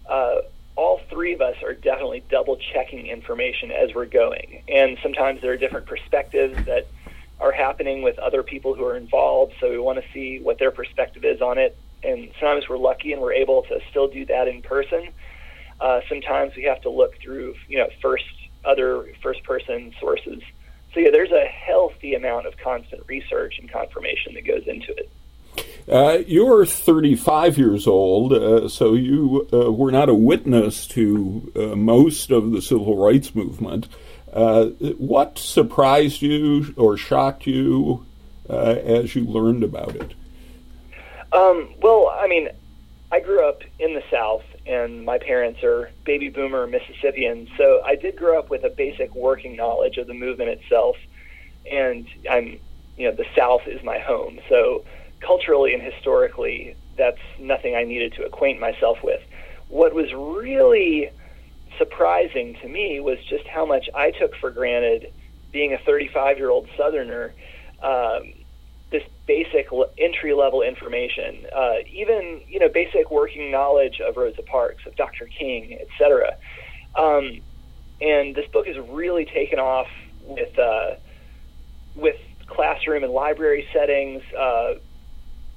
uh, all three of us are definitely double checking information as we're going. And sometimes there are different perspectives that are happening with other people who are involved, so we want to see what their perspective is on it. And sometimes we're lucky and we're able to still do that in person. Uh, sometimes we have to look through, you know, first other first person sources. So yeah, there's a healthy amount of constant research and confirmation that goes into it. Uh, you're 35 years old, uh, so you uh, were not a witness to uh, most of the civil rights movement. Uh, what surprised you or shocked you uh, as you learned about it? Um, well, I mean, I grew up in the South, and my parents are baby boomer Mississippians, so I did grow up with a basic working knowledge of the movement itself. And I'm, you know, the South is my home, so culturally and historically, that's nothing I needed to acquaint myself with. What was really surprising to me was just how much I took for granted being a 35 year old Southerner. Um, this basic entry level information, uh, even you know basic working knowledge of Rosa Parks, of Dr. King, etc. Um, and this book has really taken off with uh, with classroom and library settings, uh,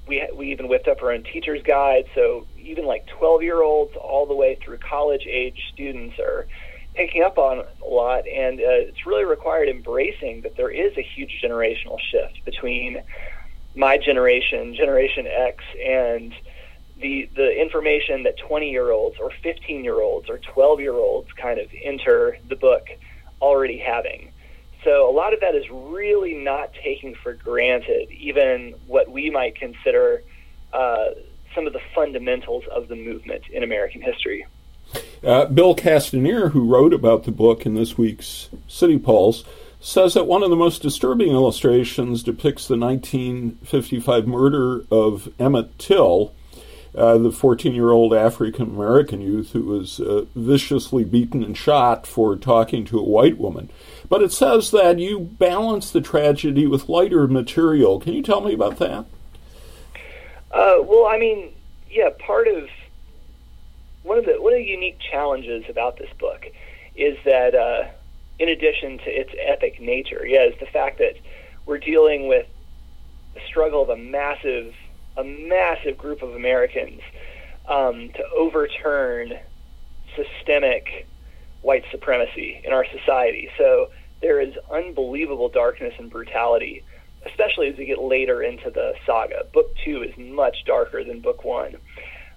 we we even whipped up our own teacher's guide. So even like 12 year olds all the way through college age students are picking up on a lot, and uh, it's really required embracing that there is a huge generational shift between my generation, Generation X, and the the information that 20 year olds or 15 year olds or 12 year olds kind of enter the book already having. So a lot of that is really not taking for granted even what we might consider uh, some of the fundamentals of the movement in American history. Uh, Bill Castanier, who wrote about the book in this week's City Pulse, says that one of the most disturbing illustrations depicts the 1955 murder of Emmett Till, uh, the 14 year old African American youth who was uh, viciously beaten and shot for talking to a white woman. But it says that you balance the tragedy with lighter material. Can you tell me about that? Uh, well, I mean, yeah, part of one of the one of the unique challenges about this book is that, uh, in addition to its epic nature, yeah, is the fact that we're dealing with the struggle of a massive a massive group of Americans um, to overturn systemic white supremacy in our society. So there is unbelievable darkness and brutality, especially as we get later into the saga. Book two is much darker than book one.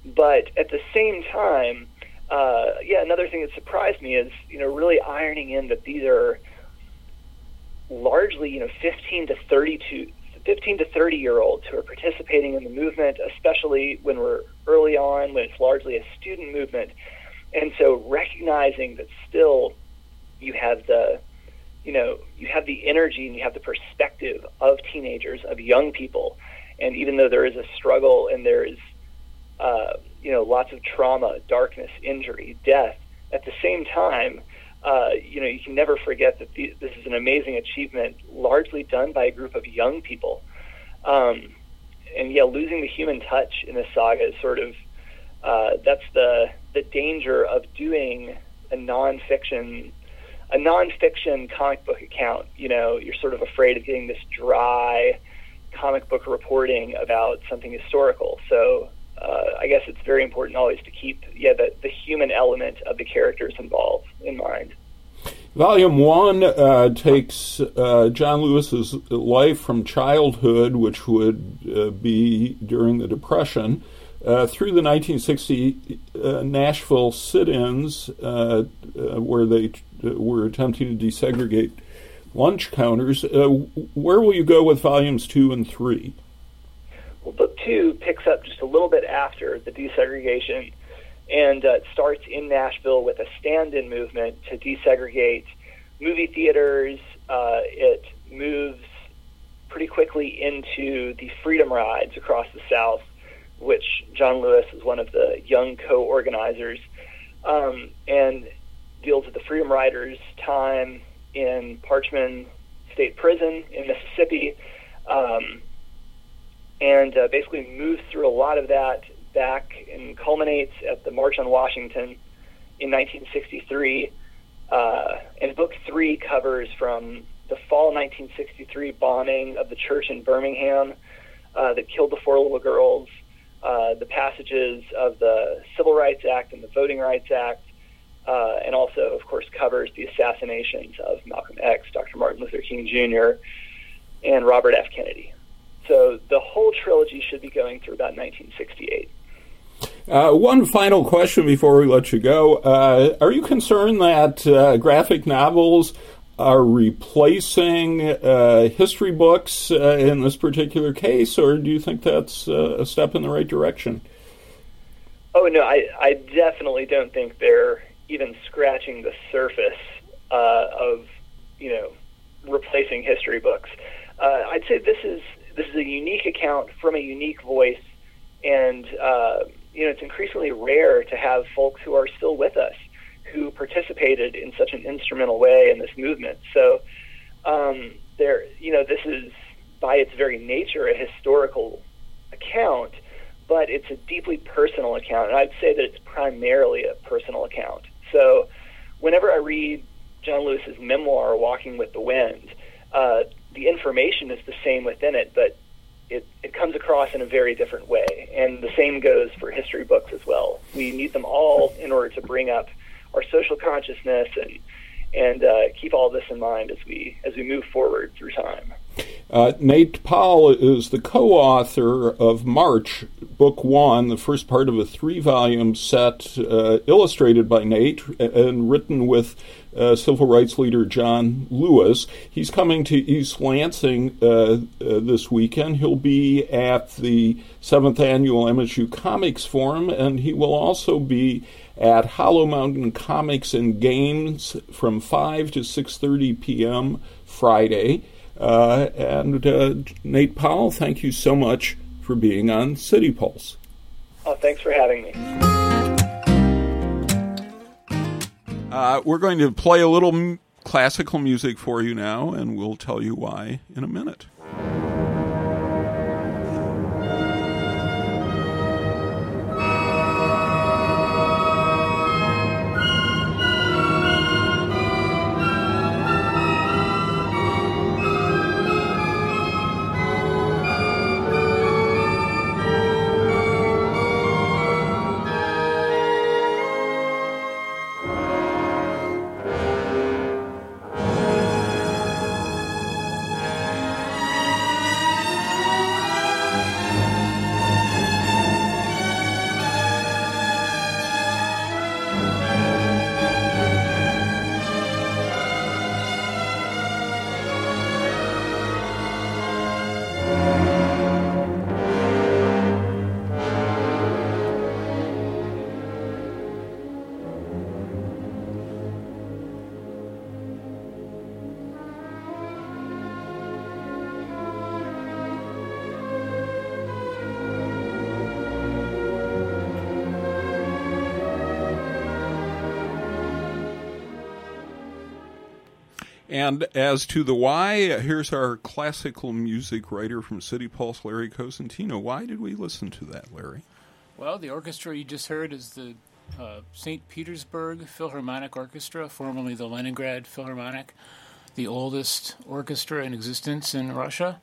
But at the same time, uh, yeah, another thing that surprised me is, you know, really ironing in that these are largely, you know, 15 to 32, 15 to 30 year olds who are participating in the movement, especially when we're early on, when it's largely a student movement. And so recognizing that still you have the you know, you have the energy and you have the perspective of teenagers, of young people. And even though there is a struggle and there is, uh, you know, lots of trauma, darkness, injury, death, at the same time, uh, you know, you can never forget that the, this is an amazing achievement, largely done by a group of young people. Um, and yeah, losing the human touch in this saga is sort of uh, that's the the danger of doing a nonfiction a nonfiction comic book account, you know, you're sort of afraid of getting this dry comic book reporting about something historical. So uh, I guess it's very important always to keep yeah the, the human element of the characters involved in mind. Volume one uh, takes uh, John Lewis's life from childhood, which would uh, be during the Depression, uh, through the 1960 uh, Nashville sit-ins, where they were attempting to desegregate lunch counters. where will you go with volumes two and three? Well, book two picks up just a little bit after the desegregation and uh, it starts in Nashville with a stand-in movement to desegregate movie theaters. Uh, it moves pretty quickly into the freedom rides across the South, which John Lewis is one of the young co-organizers, um, and deals with the freedom riders' time in Parchman State Prison in Mississippi. Um, and uh, basically moves through a lot of that back and culminates at the March on Washington in 1963. Uh, and book three covers from the fall 1963 bombing of the church in Birmingham uh, that killed the four little girls, uh, the passages of the Civil Rights Act and the Voting Rights Act, uh, and also, of course, covers the assassinations of Malcolm X, Dr. Martin Luther King Jr., and Robert F. Kennedy. So the whole trilogy should be going through about 1968. Uh, one final question before we let you go. Uh, are you concerned that uh, graphic novels are replacing uh, history books uh, in this particular case, or do you think that's uh, a step in the right direction? Oh, no, I, I definitely don't think they're even scratching the surface uh, of, you know, replacing history books. Uh, I'd say this is this is a unique account from a unique voice, and uh, you know, it's increasingly rare to have folks who are still with us who participated in such an instrumental way in this movement. So, um, there, you know, this is by its very nature a historical account, but it's a deeply personal account, and I'd say that it's primarily a personal account. So, whenever I read John Lewis's memoir, Walking with the Wind, uh, the information is the same within it, but it, it comes across in a very different way. And the same goes for history books as well. We need them all in order to bring up our social consciousness and and uh, keep all this in mind as we as we move forward through time. Uh, Nate Powell is the co-author of March, Book One, the first part of a three-volume set, uh, illustrated by Nate and written with uh, civil rights leader John Lewis. He's coming to East Lansing uh, uh, this weekend. He'll be at the seventh annual MSU Comics Forum, and he will also be at Hollow Mountain Comics and Games from 5 to 6:30 p.m. Friday. Uh, and uh, Nate Powell, thank you so much for being on City Pulse. Oh, thanks for having me. Uh, we're going to play a little m- classical music for you now, and we'll tell you why in a minute. And as to the why, here's our classical music writer from City Pulse, Larry Cosentino. Why did we listen to that, Larry? Well, the orchestra you just heard is the uh, St. Petersburg Philharmonic Orchestra, formerly the Leningrad Philharmonic, the oldest orchestra in existence in Russia.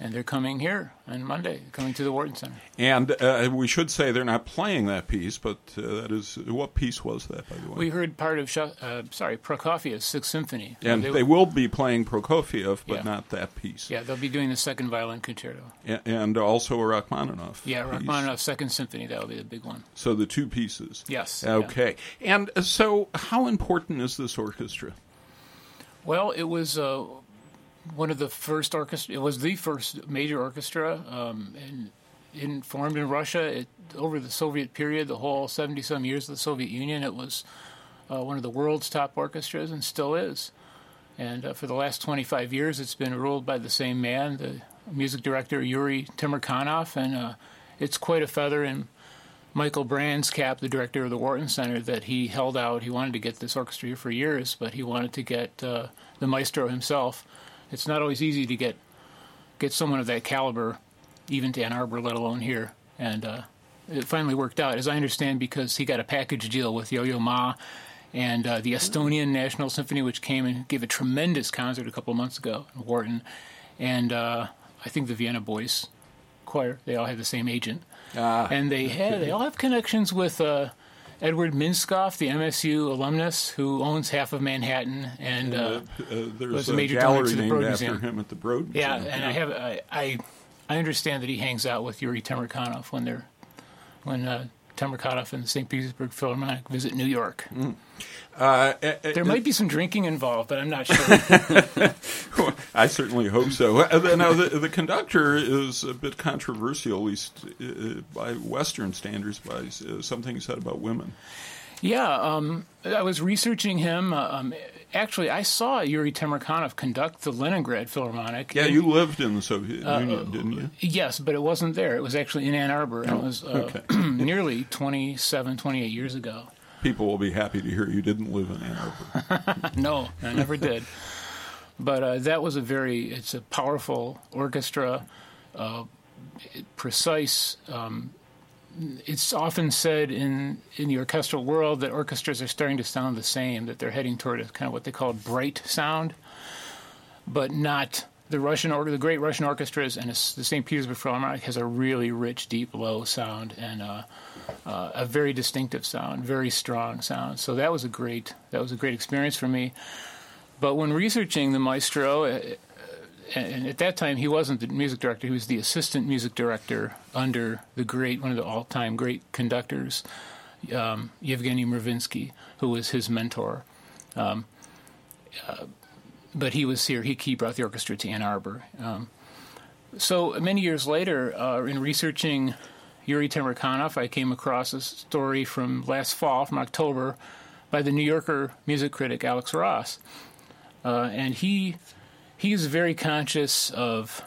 And they're coming here on Monday, coming to the Wharton Center. And uh, we should say they're not playing that piece, but uh, that is what piece was that, by the way? We heard part of uh, sorry Prokofiev's Sixth Symphony, and they, they, will be playing Prokofiev, but Yeah. not that piece. yeah, they'll be doing the second violin concerto. A- And also a Rachmaninoff. Yeah, piece. Rachmaninoff's Second Symphony, that will be the big one. So the two pieces. Yes, Okay. And uh, so, how important is this orchestra? Well, it was uh, one of the first orchestra. It was the first major orchestra, um, and in, formed in Russia. It, over the Soviet period, the whole seventy some years of the Soviet Union, it was uh, one of the world's top orchestras, and still is. And uh, for the last twenty five years, it's been ruled by the same man, the music director Yuri Temirkanov, and uh, it's quite a feather in Michael Brand's cap, the director of the Wharton Center, that he held out. He wanted to get this orchestra here for years, but he wanted to get uh, the maestro himself. It's not always easy to get get someone of that caliber, even to Ann Arbor, let alone here. And uh, it finally worked out, as I understand, because he got a package deal with Yo-Yo Ma and uh, the Estonian National Symphony, which came and gave a tremendous concert a couple of months ago in Wharton, and uh, I think the Vienna Boys Choir. They all have the same agent, and they have they all have connections with. Edward Minskoff, the MSU alumnus who owns half of Manhattan, and uh, Uh, there's was a major donor to the Broad Museum. him at the Broad yeah, Museum. and I have I, I I understand that he hangs out with Yuri Temirkanov when they're when uh, Temirkanov and the St. Petersburg Philharmonic visit New York. Uh, uh, There might be some drinking involved, but I'm not sure. I certainly hope so. Uh, Now, the, the conductor is a bit controversial, at least uh, by Western standards, by uh, something he said about women. yeah, um, I was researching him. Uh, um, actually, I saw Yuri Temirkanov conduct the Leningrad Philharmonic. Yeah, in- you lived in the Soviet Uh, Union, didn't you? Yes, but it wasn't there. It was actually in Ann Arbor. and Oh, it was uh, okay. nearly 27, 28 years ago. People will be happy to hear you didn't live in Ann Arbor. no, I never did. But uh, that was a very, it's a powerful orchestra, uh, precise. Um, it's often said in, in the orchestral world that orchestras are starting to sound the same, that they're heading toward a kind of what they call bright sound, but not the Russian or the great Russian orchestras and the St. Petersburg Philharmonic has a really rich, deep, low sound and uh, uh, a very distinctive sound, very strong sound. So that was a great that was a great experience for me. But when researching the maestro, uh, and at that time he wasn't the music director; he was the assistant music director under the great one of the all-time great conductors, um, Yevgeny Mravinsky, who was his mentor. Um, uh, but he was here. He, he brought the orchestra to Ann Arbor. Um, so many years later, uh, in researching Yuri Temirkanov, I came across a story from last fall, from October, by the New Yorker music critic Alex Ross, uh, and he he is very conscious of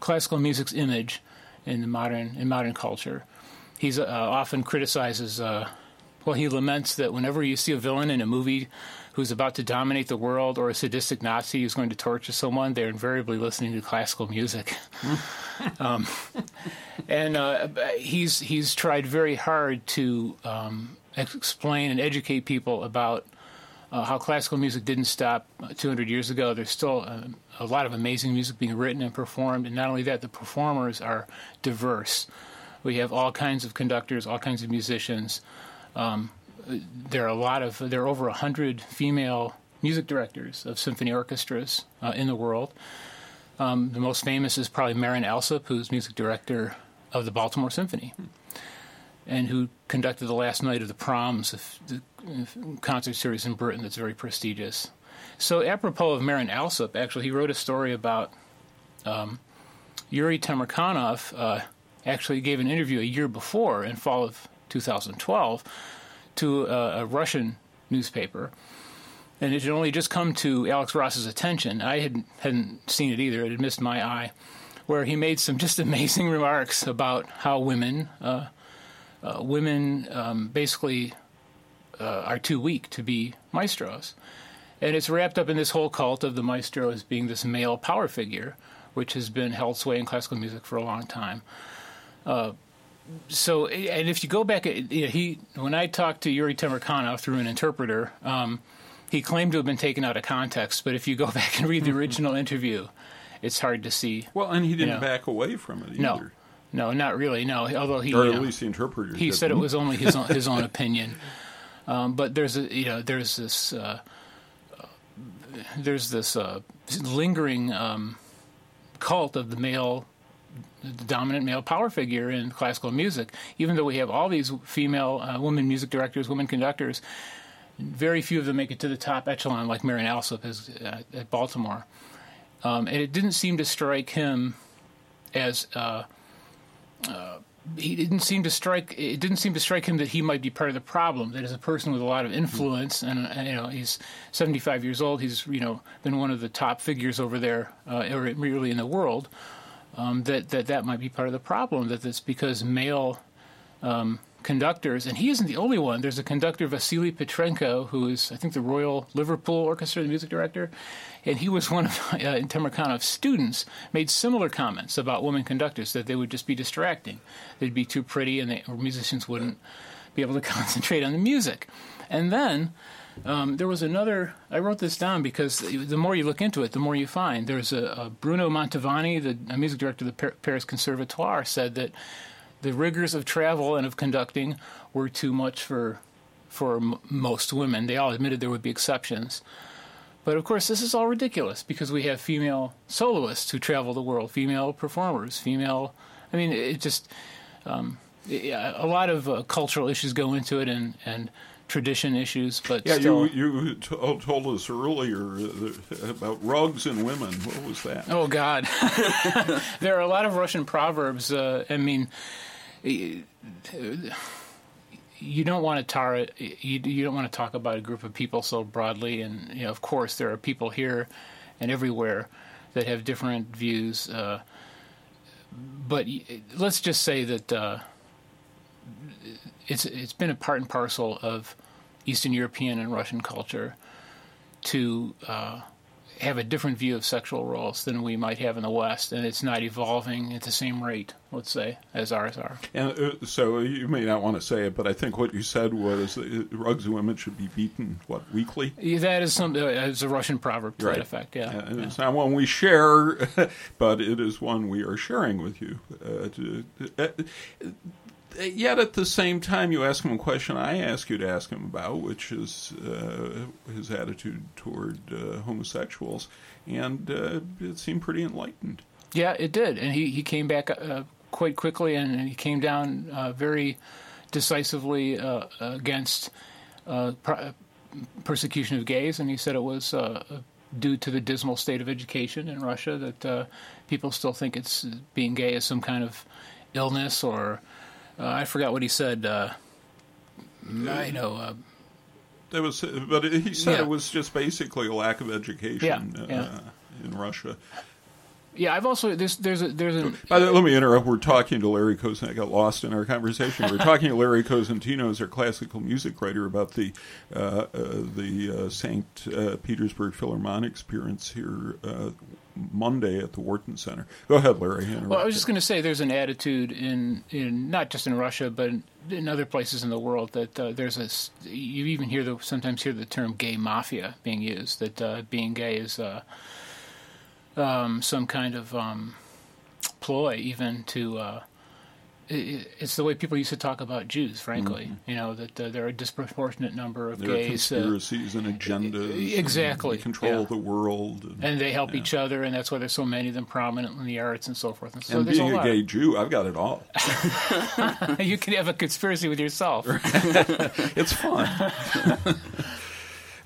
classical music's image in the modern in modern culture. He's uh, often criticizes. Uh, well, he laments that whenever you see a villain in a movie who's about to dominate the world or a sadistic Nazi who's going to torture someone, they're invariably listening to classical music. um, and uh, he's he's tried very hard to um, explain and educate people about uh, how classical music didn't stop uh, 200 years ago. There's still uh, a lot of amazing music being written and performed, and not only that, the performers are diverse. We have all kinds of conductors, all kinds of musicians. Um, there are a lot of there are over hundred female music directors of symphony orchestras uh, in the world. Um, the most famous is probably Marin Alsop, who's music director of the Baltimore Symphony, and who conducted the last night of the Proms, a the concert series in Britain that's very prestigious. So, apropos of Marin Alsop, actually, he wrote a story about um, Yuri Temirkanov. Uh, actually, gave an interview a year before, in fall of 2012, to a, a Russian newspaper and it had only just come to Alex Ross's attention. I had, hadn't seen it either; it had missed my eye. Where he made some just amazing remarks about how women, uh, uh, women um, basically uh, are too weak to be maestros, and it's wrapped up in this whole cult of the maestro as being this male power figure, which has been held sway in classical music for a long time. Uh, so, and if you go back, you know, he when I talked to Yuri Temirkanov through an interpreter. Um, he claimed to have been taken out of context, but if you go back and read the original interview, it's hard to see. Well, and he didn't you know. back away from it either. No, no, not really. No, although he, or you at know, least the interpreter. he said it was only his own, his own opinion. Um, but there's a you know there's this uh, there's this uh, lingering um, cult of the male the dominant male power figure in classical music. Even though we have all these female uh, women music directors, women conductors, very few of them make it to the top echelon like Marin Alsop is uh, at Baltimore. Um, and it didn't seem to strike him as uh, uh, he didn't seem to strike. It didn't seem to strike him that he might be part of the problem. That as a person with a lot of influence, and, and you know, he's 75 years old. He's you know been one of the top figures over there, uh, or really in the world. Um, that that that might be part of the problem. That it's because male um, conductors, and he isn't the only one. There's a conductor, Vasily Petrenko, who is, I think, the Royal Liverpool Orchestra, the music director, and he was one of uh, Temirkanov's students, made similar comments about women conductors, that they would just be distracting. They'd be too pretty, and they, musicians wouldn't be able to concentrate on the music. And then um, there was another. I wrote this down because the more you look into it, the more you find. There's a, a Bruno Mantovani, the music director of the Paris Conservatoire, said that the rigors of travel and of conducting were too much for for m- most women. They all admitted there would be exceptions. But of course, this is all ridiculous because we have female soloists who travel the world, female performers, female. I mean, it just um, it, a lot of uh, cultural issues go into it, and and tradition issues. But yeah, still, you you t- told us earlier uh, about rugs and women. What was that? Oh God, there are a lot of Russian proverbs. Uh, I mean, you don't want to tar. You, you don't want to talk about a group of people so broadly. And you know, of course, there are people here and everywhere that have different views. Uh, but let's just say that uh, it's it's been a part and parcel of Eastern European and Russian culture to uh, have a different view of sexual roles than we might have in the West, and it's not evolving at the same rate, let's say, as ours are. And uh, so you may not want to say it, but I think what you said was that rugs and women should be beaten what weekly. Yeah, that is something. uh, is a Russian proverb to right. that effect. Yeah, yeah. it's not one we share, but it is one we are sharing with you. Uh, to, uh, yet at the same time, you ask him a question I ask you to ask him about, which is uh, his attitude toward uh, homosexuals, and uh, it seemed pretty enlightened. Yeah, it did, and he he came back uh, quite quickly, and he came down uh, very decisively uh, against per- persecution of gays, and he said it was. Due to the dismal state of education in Russia, that people still think it's being gay is some kind of illness or uh, I forgot what he said. Uh, I know. Uh, it was, but he said yeah. it was just basically a lack of education yeah, yeah. in Russia. Yeah, I've also there's there's a, there's a. By the way, let me interrupt. We're talking to Larry Cosentino. I got lost in our conversation. We're talking to Larry Cosentino, as our classical music writer, about the uh, uh, the uh, Saint Petersburg Philharmonic appearance here Monday at the Wharton Center. Go ahead, Larry. Well, I was just going to say there's an attitude in, in not just in Russia, but in, in other places in the world that uh, there's a you even hear the sometimes hear the term gay mafia being used. That uh, being gay is uh, um, some kind of um, ploy, even to. Uh, it, it's the way people used to talk about Jews, frankly. Mm-hmm. You know that uh, there are a disproportionate number of there gays. Are conspiracies and agendas. Exactly. And control yeah. the world. And, and they help yeah. each other, and that's why there's so many of them prominent in the arts and so forth. And, so and being a, a, gay Jew, I've got it all. you can have a conspiracy with yourself. it's fun.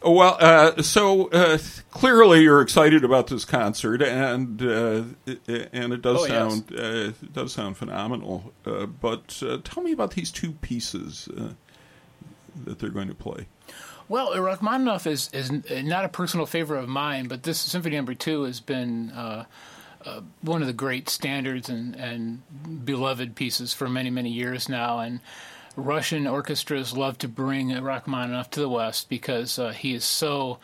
Well, uh, so uh, clearly you're excited about this concert, and uh, and it does oh, sound yes. it does sound phenomenal. Uh, but uh, tell me about these two pieces uh, that they're going to play. Well, Rachmaninoff is is not a personal favorite of mine, but this Symphony Number Two has been. one of the great standards and, and beloved pieces for many, many years now. And Russian orchestras love to bring Rachmaninoff to the West because uh, he is so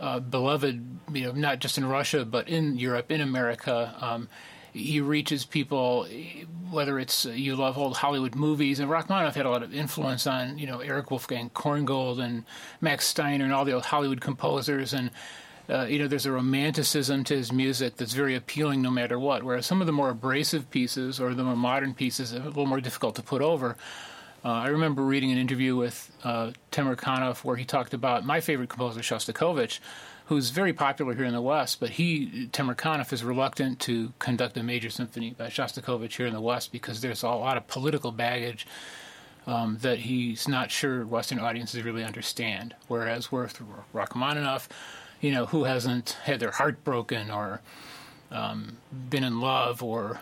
uh, beloved, you know, not just in Russia but in Europe, in America. Um, he reaches people, whether it's uh, you love old Hollywood movies, and Rachmaninoff had a lot of influence on, you know, Erich Wolfgang Korngold and Max Steiner and all the old Hollywood composers, and uh, you know, there's a romanticism to his music that's very appealing no matter what. Whereas some of the more abrasive pieces or the more modern pieces are a little more difficult to put over. Uh, I remember reading an interview with uh, Temirkanov where he talked about my favorite composer, Shostakovich, who's very popular here in the West, but he, Temirkanov, is reluctant to conduct a major symphony by Shostakovich here in the West because there's a lot of political baggage um, that he's not sure Western audiences really understand. Whereas with Rachmaninoff, you know, who hasn't had their heart broken or um, been in love or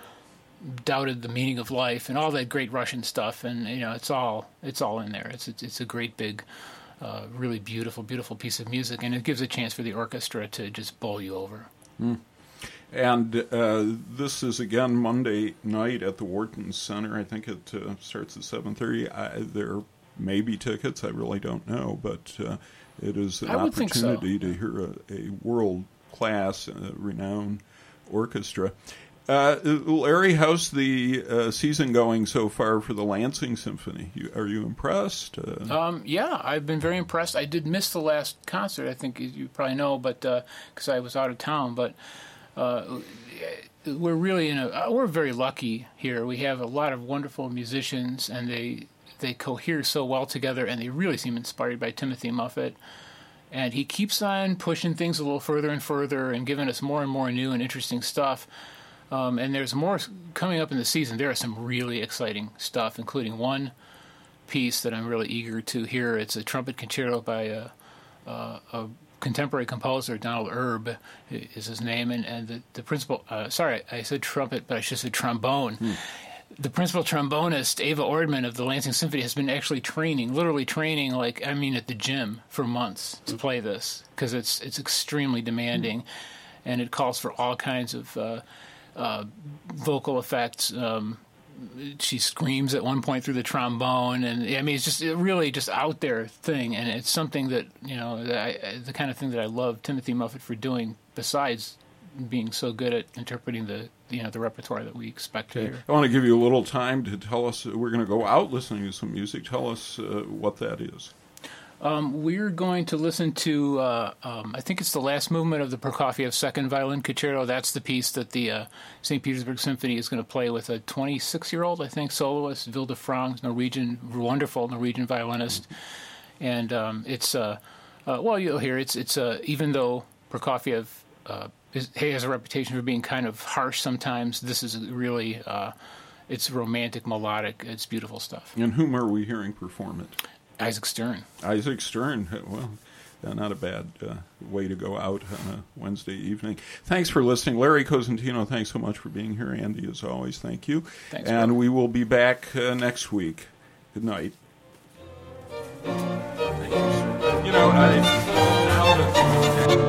doubted the meaning of life and all that great Russian stuff, and you know, it's all it's all in there. It's it's, it's a great big, uh, really beautiful, beautiful piece of music, and it gives a chance for the orchestra to just bowl you over. Mm. And uh, this is again Monday night at the Wharton Center. I think it uh, starts at seven thirty. There may be tickets. I really don't know, but uh, it is an opportunity so. to hear a, a world class, uh, renowned orchestra. Uh, Larry, how's the uh, season going so far for the Lansing Symphony? You, are you impressed? Uh, um, yeah, I've been very impressed. I did miss the last concert. I think you probably know, but because uh, I was out of town, but. Uh, we're really in a uh, we're very lucky here. We have a lot of wonderful musicians, and they they cohere so well together, and they really seem inspired by Timothy Muffitt. And he keeps on pushing things a little further and further, and giving us more and more new and interesting stuff. Um, and there's more coming up in the season. There is some really exciting stuff, including one piece that I'm really eager to hear. It's a trumpet concerto by a, a, a contemporary composer, Donald Erb is his name, and, and the, the principal, uh, sorry, I said trumpet, but I should say trombone. Hmm. The principal trombonist, Ava Ordman of the Lansing Symphony, has been actually training, literally training, like, I mean, at the gym for months to play this because it's, it's extremely demanding hmm. and it calls for all kinds of. Uh, uh, vocal effects. Um, she screams at one point through the trombone, and I mean, it's just really just out there thing, and it's something that you know, that I, the kind of thing that I love Timothy Muffitt for doing. Besides being so good at interpreting the you know the repertoire that we expect okay. to hear. I want to give you a little time to tell us. We're going to go out listening to some music. Tell us uh, what that is. Um, we're going to listen to, uh, um, I think it's the last movement of the Prokofiev Second Violin Concerto. That's the piece that the uh, St. Petersburg Symphony is going to play with a 26 year old, I think, soloist, Vilde Frang's Norwegian, wonderful Norwegian violinist. And um, it's, uh, uh well, you'll hear it's, it's uh, even though Prokofiev uh, is, has a reputation for being kind of harsh sometimes, this is really. it's romantic, melodic. It's beautiful stuff. And whom are we hearing perform it? Isaac Stern. Isaac Stern. Well, uh, not a bad uh, way to go out on a Wednesday evening. Thanks for listening. Larry Cosentino, thanks so much for being here. Andy, as always, thank you. Thanks, and bro. we will be back uh, next week. Good night. You know, I,